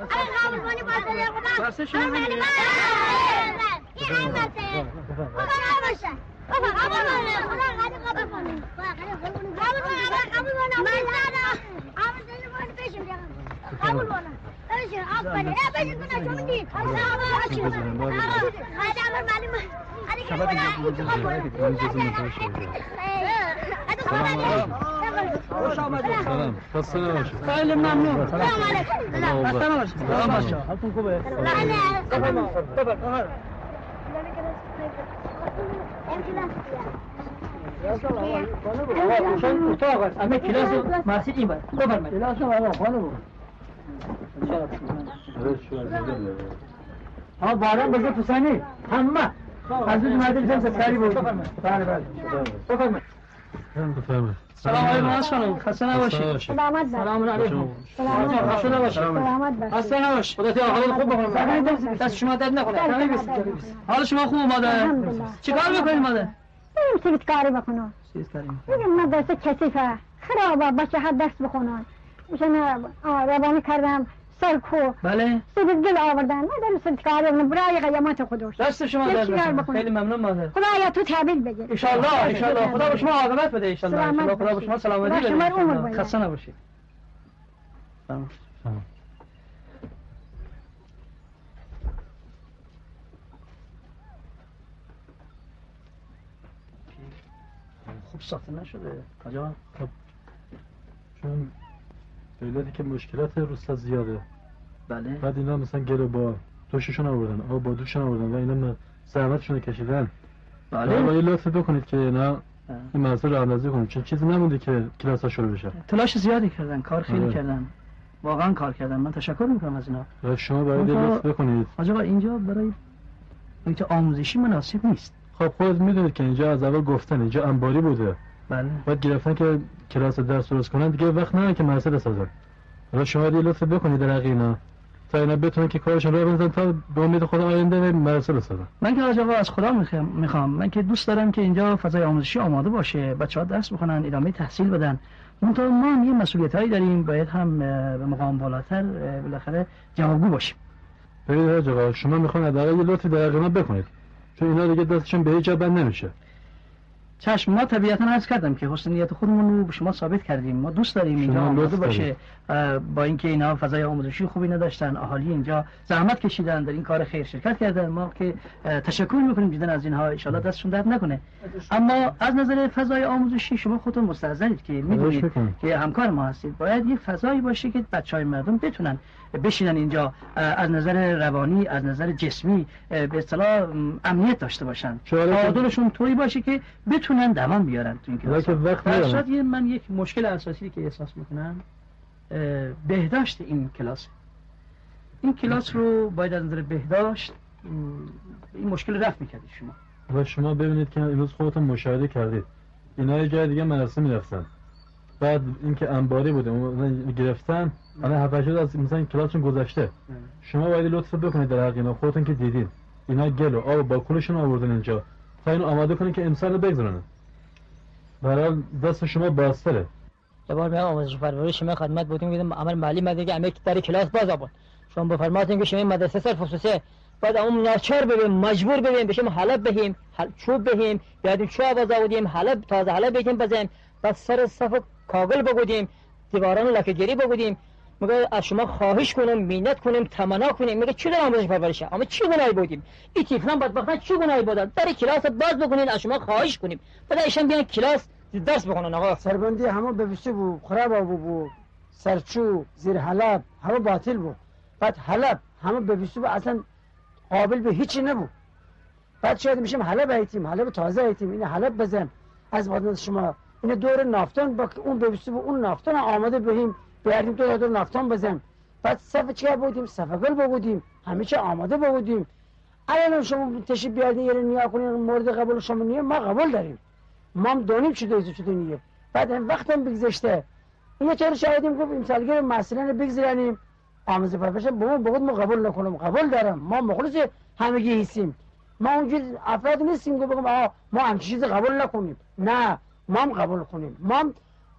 قبول کنی باید بده خدا بسه شما من این هم بسه خدا نباشه خدا قبول کنی خدا قدی قبول کنی قبول کنی قبول کنی من زده قبول کنی باید بشیم قبول کنی بشین آفرین نه بشین کنه شما دید بشین خدا امر معلومه خدا که بلا انتقال کنه خوش آمدید سلام خسته نباشید خیلی ممنون سلام علیکم. خسته نباشید سلام باشید حالتون خوبه روشن اتاق است همه کلاس مسجد این بر بفرمایید کلاس آقا خانم ها باران بزر پسانی همه از اون مدرسه هم سفری بود بفرمایید بله بله بفرمایید بفرمایید. سلام علیکم از خانم. خسته نباشید. سلامت. سلام علیکم. سلامت خسته نباشید. سلامت. خسته نباش خدا تو حالت خوب بکنه دست شما درد نکنه. حال شما خوب الحمدلله. چیکار می‌کنید مادر؟ بریم سویت کاری بکنم چیز کردیم بگیم مدرسه کثیفه. خرابه بچه ها درس بخونن. میشن روانی کردم. سرکو بله. سویت گل آوردن. ما در سویت کاری بکنم برای قیامت خودش؟ دست شما بکنم؟ خیلی ممنون مادر. خدایا تو تحویل بگیر. انشالله انشالله خدا به شما عاقبت بده انشالله سلامت انشالله خدا به شما. سلامتی خدا بده. خسته نباشید. خوب ساخته نشده. کجا؟ چون دولتی که مشکلات روستا زیاده. بله. بعد اینا مثلا گلو با دوششون آوردن آب با دوششون آوردن و اینا زحمتشون رو کشیدن. بله. ولی لطف بکنید که اینا این موضوع رو اندازه کنید. چون چیزی نمونده که کلاس ها شروع بشه؟ تلاش زیادی کردن کار خیلی آره. کردن. واقعا کار کردن. من تشکر می‌کنم از اینا. و شما باید منتها- لطف بکنید. آقا اینجا برای اینجا آموزشی مناسب نیست. خب خودت می‌دونید که اینجا از اول گفتن اینجا انباری بوده. بله. باید گرفتن که کلاس درس درست کنن دیگه وقت ندارن که مدرسه بسازن حالا شما یه لطف بکنید در اینا. تا اینا بتونن که کارشون رو بزنن تا به امید خدا آینده مدرسه بسازن من که آقا از خدا می‌خوام. من که دوست دارم که اینجا فضای آموزشی آماده باشه. بچه ها درس بخونن ادامه تحصیل بدن. منتها ما هم یه مسئولیت هایی داریم. باید هم به مقام بالاتر بالاخره جوابگو باشیم. ببینید آقا شما می‌خوان حداقل یه لطفی در بکنید. چون اینا دیگه دستشون به هیچ جا بند نمیشه. چشم ما طبیعتا عرض کردم که حسن نیت خودمون رو به شما ثابت کردیم. ما دوست داریم اینجا آماده باشه با اینکه اینا فضای آموزشی خوبی نداشتن اهالی اینجا زحمت کشیدن در این کار خیر شرکت کردن. ما که تشکر می‌کنیم جدا از اینها ان دستشون درد نکنه. اما از نظر فضای آموزشی شما خودتون مستحضرید که می‌دونید. که همکار ما هستید. باید یه فضایی باشه که بچه های مردم بتونن بشینن اینجا از نظر روانی از نظر جسمی به اصطلاح امنیت داشته باشن. تعادلشون طوری باشه که بتونن دوام بیارن تو این کلاس. وقت من یک مشکل اساسی که احساس می‌کنم بهداشت این کلاس. این کلاس رو باید از نظر بهداشت این مشکل رفت می‌کردید شما. و شما ببینید که امروز خودتون مشاهده کردید. اینا یه جای دیگه مدرسه می‌رفتن. بعد اینکه انباری بوده گرفتن الان هفت شد از مثلا کلاسشون گذشته. شما باید لطف بکنید در حق اینا خودتون که دیدید اینا گل و آب و باکولشون آوردن اینجا. تا اینو آماده کنید که امسال رو بگذارن برای دست شما بازتره. یه بار میام آموزش پرورش شما خدمت بودیم دیدم عمل مالی مده که همه در کلاس باز آباد. شما بفرمایید که شما این مدرسه صرف خصوصی بعد اون ناچار ببین مجبور ببین بشیم حلب بهیم حل... چوب بهیم بیادیم چوب باز آودیم حلب تازه حلب بهیم بزنیم. بعد سر صف کاغل بگودیم دیواران لکه گری بگودیم. میگه از شما خواهش کنم مینت کنم تمنا کنیم. میگه چی دارم آموزش پرورشه اما چی گناهی بودیم؟ این تیفلان بدبختان چی گناهی بودن؟ در کلاس باز بکنین از شما خواهش کنیم. بعد ایشان بیان کلاس درس بخونن آقا. سربندی همه ببسته بود خراب بود بود سرچو زیر حلب همه باطل بود بعد حلب همه ببسته بود اصلا قابل به هیچی نبود. بعد شاید میشیم حلب ایتیم حلب تازه ایتیم این حلب بزن. از شما این دور نافتان با اون ببسته بود اون نافتان آماده بهیم. بیاریم دور دور نافتان بزن بعد صف چیکار بودیم؟ صف گل بودیم. همه چی آماده بودیم. الان شما تشریف بیارین یه نیا کنین مورد قبول شما نیه ما قبول داریم. ما هم دانیم چه دویزو چه دونیه بعد هم وقت هم بگذشته. اینه چرا شاهدیم گفت امسالگیر مسئله رو بگذرانیم. آموزه پرورش با ما قبول نکنم. قبول دارم. ما مخلص همگی هستیم. ما اونجور افراد نیستیم که بگم آه ما همچین چیز قبول نکنیم. نه. ما هم قبول کنیم. ما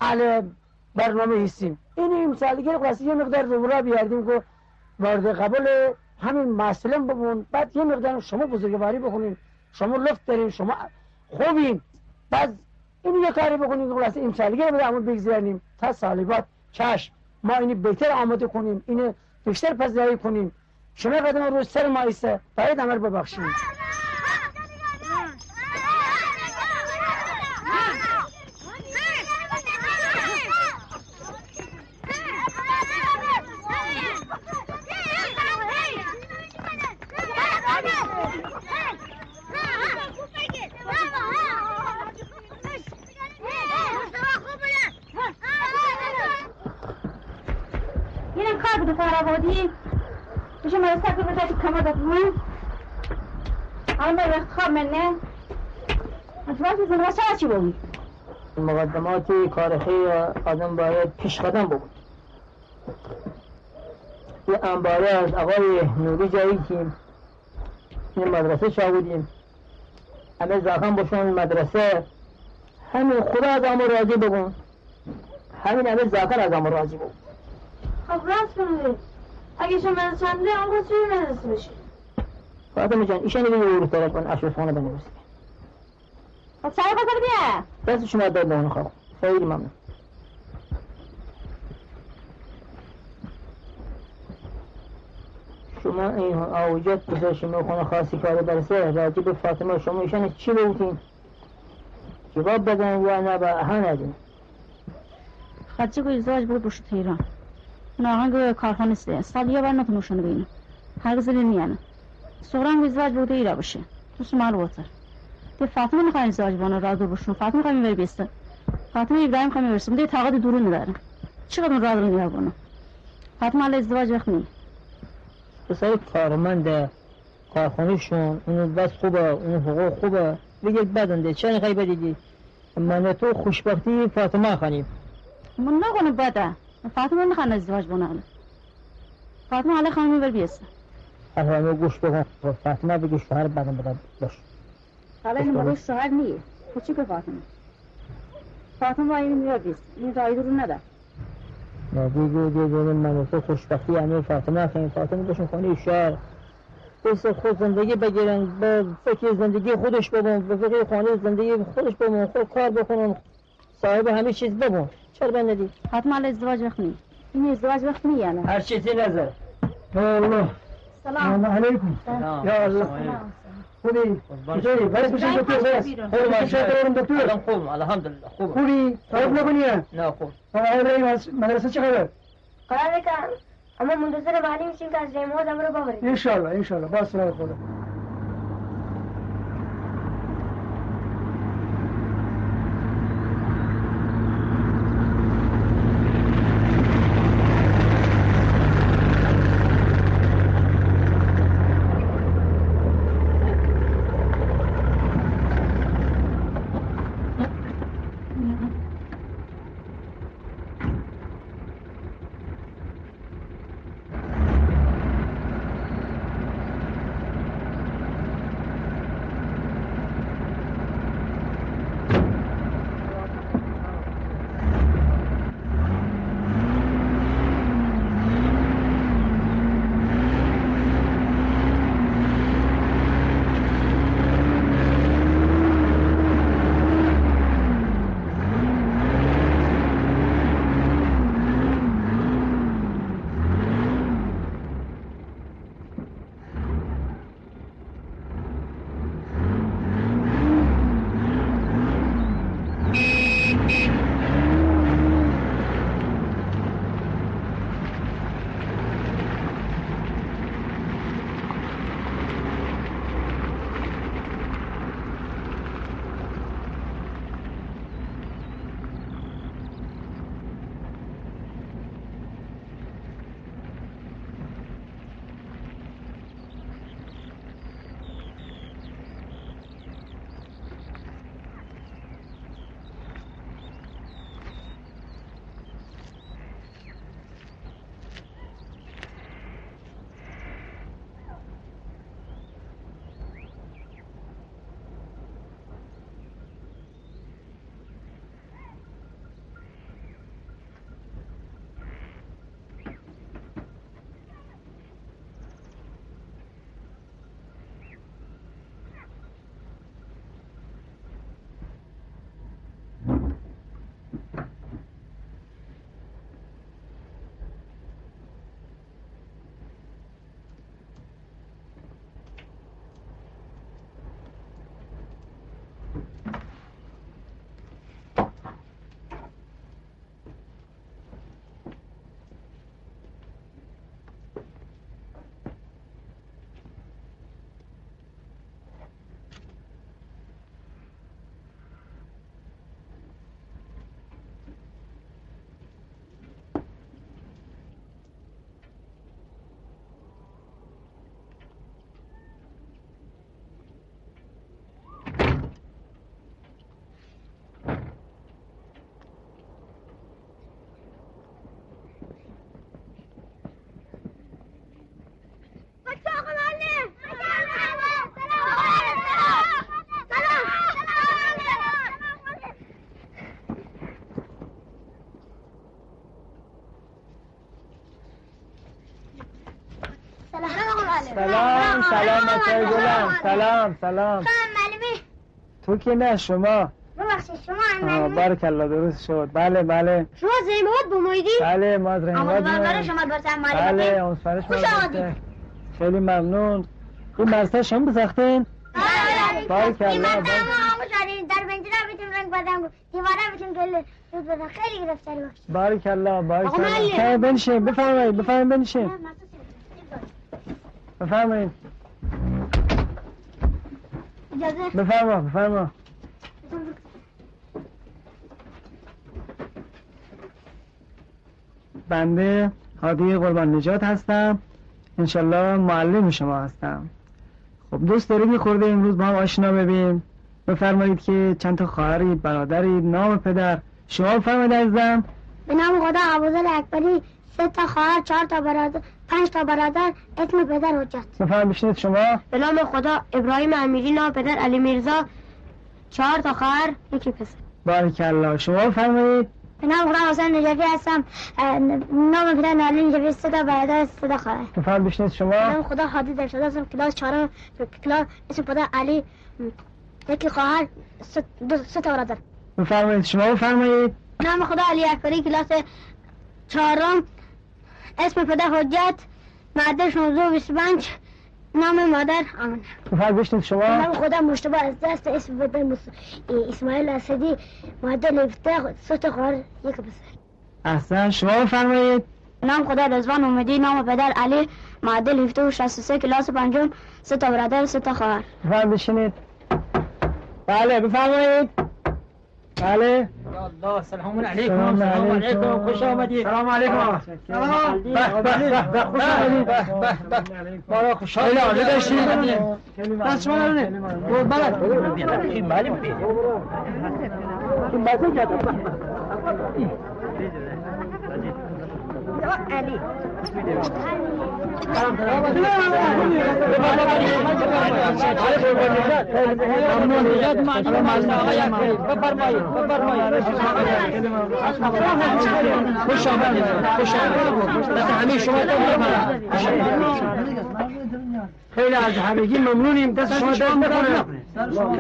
هم برنامه هستیم. این امسالگیر خلاصی یه مقدار را بیاردیم که وارد قبول همین مسلم ببون بعد یه مقدار شما بزرگواری بکنین. شما لفت دارین شما خوبین. بعد این یه کاری بکنیم که خلاص این سالگی رو همون تا سال بعد چشم. ما اینی بهتر آماده کنیم. اینو بیشتر پذیرایی کنیم. شما قدم روز سر ما ایسته باید عمل ببخشیم اینم کار بوده فرابادی بشه مرا سب بده که کما دادم حالا به وقت خواب منه اتفاق بود مقدمات کار خیر آدم باید پیش قدم بود یه انباره از آقای نوری جایی که این مدرسه چا بودیم. همه زاخم باشون مدرسه. همین خدا از همون راضی بگون همین همه زاکر از همون راضی بود خب راست اگه شما چنده آقا چی ندست بشه؟ فاطمه جان ایشان دیگه یورو طرف کن اشرف خانه خب سعی خاطر بیا. دست شما داد به اون خواه خیلی ممنون. شما این آوجات بسر شما خونه خاصی کار برسه به فاطمه شما ایشان چی بودین جواب بدن یا نه به ها ندین خرچه که ازدواج بود بشت تهران. اون آقا که کارخانه است. سال یه بار نتونو شنو بینم هرگز نمیانه سوران ازدواج بوده ایرا باشه. تو سمال واتر. ده فاطمه می‌خواه ازدواج بانه را دور بشون فاطمه می‌خواه می‌بری بیسته فاطمه ابراهیم می‌خواه میبرسه ده طاقت دورو نداره چقدر را دور نیار بانه فاطمه علی ازدواج وقت نی پسر کارمند کارخانهشون اونو بس خوبه اونو حقوق خوبه. بگید بدنده چه نخوای بدیدی من تو خوشبختی فاطمه خانیم من نکنه بده. فاطمه نخواه ازدواج بانه فاطمه علی خانم میبر بیسته همه گوش بکن. فاطمه بگی شوهر بدن بدن باش. حالا این موقع شوهر نیه کوچیک فاطمه فاطمه با این میاد بیست این رای رو نده. نه دیگه دیگه من تو خوشبختی همه فاطمه خیلی فاطمه بشون خانه شهر بس خود زندگی بگیرن به فکر زندگی خودش ببون به فکر خانه زندگی خودش ببون خود کار بکنن. صاحب همه چیز ببون چرا بندی علی ازدواج وقت نی این ازدواج وقت نی یعنی هر چیزی نظر. الله سلام. علیکم. یا الله. خوبی چطوری باید بشین دکتر بس خوبی باشه دارم دکتر الان خوب الحمدلله خوب خوبی صاحب نکنیه نه خوب آقا ابراهیم از مدرسه چه خبر قراره که اما منتظر ولی میشیم که از ریموز هم رو ببریم انشالله انشالله با سلامت خدا سلام سلام بچه گلم سلام سلام. تو که نه شما؟ ببخشید شما آه، معلمی بارک الله درست شد. بله بله. شما زیموت بمویدی بله ما از اما برای می‌آییم. شما بله معلمی آموزپرش خوش مدرسه. آمدید. خیلی ممنون. این مرسه شما بساختین بارک الله این بارک- آموز داریم در بنجره بیتیم رنگ بدن دیواره بیتیم گل خیلی گرفتاری باشه بارک الله بارک الله بنشین بفرمایید بفرمایید بنشین. بفرمایید. اجازه. بفرما بفرما. بنده هادی قربان نجات هستم. انشالله معلم شما هستم. خب دوست دارید یه خورده امروز با هم آشنا ببین. بفرمایید که چند تا خواهرید برادرید نام پدر. شما بفرمایید عزیزم. به نام خدا ابوذر اکبری سه تا خواهر چهار تا برادر. پنج تا برادر اسم پدر حجت. بفرمایید بشنید شما؟ به نام خدا ابراهیم امیری نام پدر علی میرزا. چهار تا خواهر یکی پسر. بارک الله. شما بفرمایید. به نام خدا حسین نجفی هستم. نام پدر نالی نجفی سه تا برادر سه تا خواهر. بفرمایید بشنید به شما نام خدا حادی در شده هستم. کلاس چهارم کلاس اسم پدر علی. یکی خواهر سه تا برادر. بفرمایید شما بفرمایید. به نام خدا علی اکبری کلاس چهارم. اسم پدر حجت معدل 16 و 25 نام مادر آمنه بفرمایید بشنید شما. نام خدا مشتبه از دست اسم پدر مس... اسماعیل اسدی 17 سه تا خواهر یک پسر. احسن. شما بفرمایید. نام خدا رضوان امیدی نام پدر علی معدل 17 و 63 کلاس پنجم سه تا برادر سه تا خواهر. بفرمایید بشینید بله بفرمایید. بله. الله سلام علیکم سلام علیکم. خوش آمدید. سلام علیکم. سلام. به به به به خوش آمدید. به به ما را خیلی عالی داشتیم دست شما رو نه بله این بله این بله علی. خوش آمدید. خوش آمدید. دست همه شما خیلی از همگی ممنونیم. دست شما درد نکنه.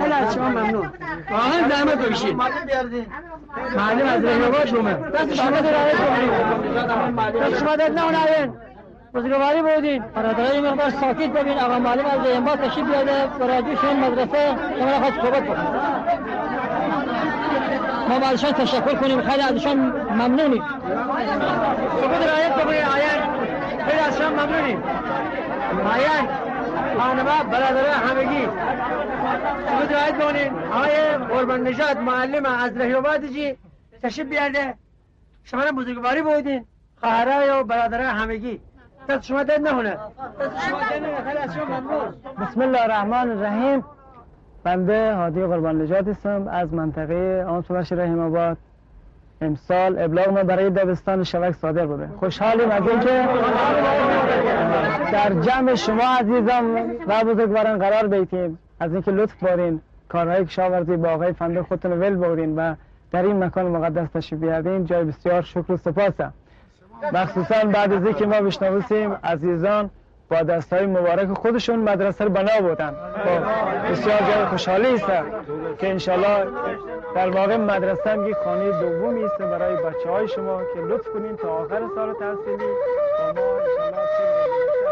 خیلی از شما ممنون. واقعا زحمت بکشید. معلم از رهنماش اومد دست شما درد نکنه. دست شما درد نکنه. بزرگواری بودین. برادرای مقدار ساکت ببین. آقا معلم از رهنما تشریف بیاده براجوشون مدرسه. شما را خواست صحبت کنیم ما با ازشان تشکر کنیم. خیلی ازشان ممنونیم. سکوت رعایت بکنید آیان خیلی از شما ممنونیم. آیان خانمه برادره همگی. سکوت رعایت بکنید آقای قربان نژاد معلم از رهیوباد جی تشریف بیارده. شما بزرگواری بودین. خواهرای و برادره همگی. دست شما داد نهونه شما شما بسم الله الرحمن الرحیم. بنده هادی قربان نجات هستم. از منطقه آموز بخش رحیم آباد. امسال ابلاغ ما برای دبستان شوک صادر بوده. خوشحالیم از اینکه در جمع شما عزیزان و بزرگواران قرار بیتیم از اینکه لطف بارین کارهای کشاورزی با آقای فنده خودتون ول بردین و در این مکان مقدس تشریف بیاردین جای بسیار شکر و سپاسم. مخصوصا بعد از اینکه ما بشنوسیم عزیزان با دستهای مبارک خودشون مدرسه رو بنا بودن. خب، بسیار جای خوشحالی است که انشالله در واقع مدرسه هم یک خانه دومی است برای بچه های شما که لطف کنین تا آخر سال تحصیلی. با ما انشالله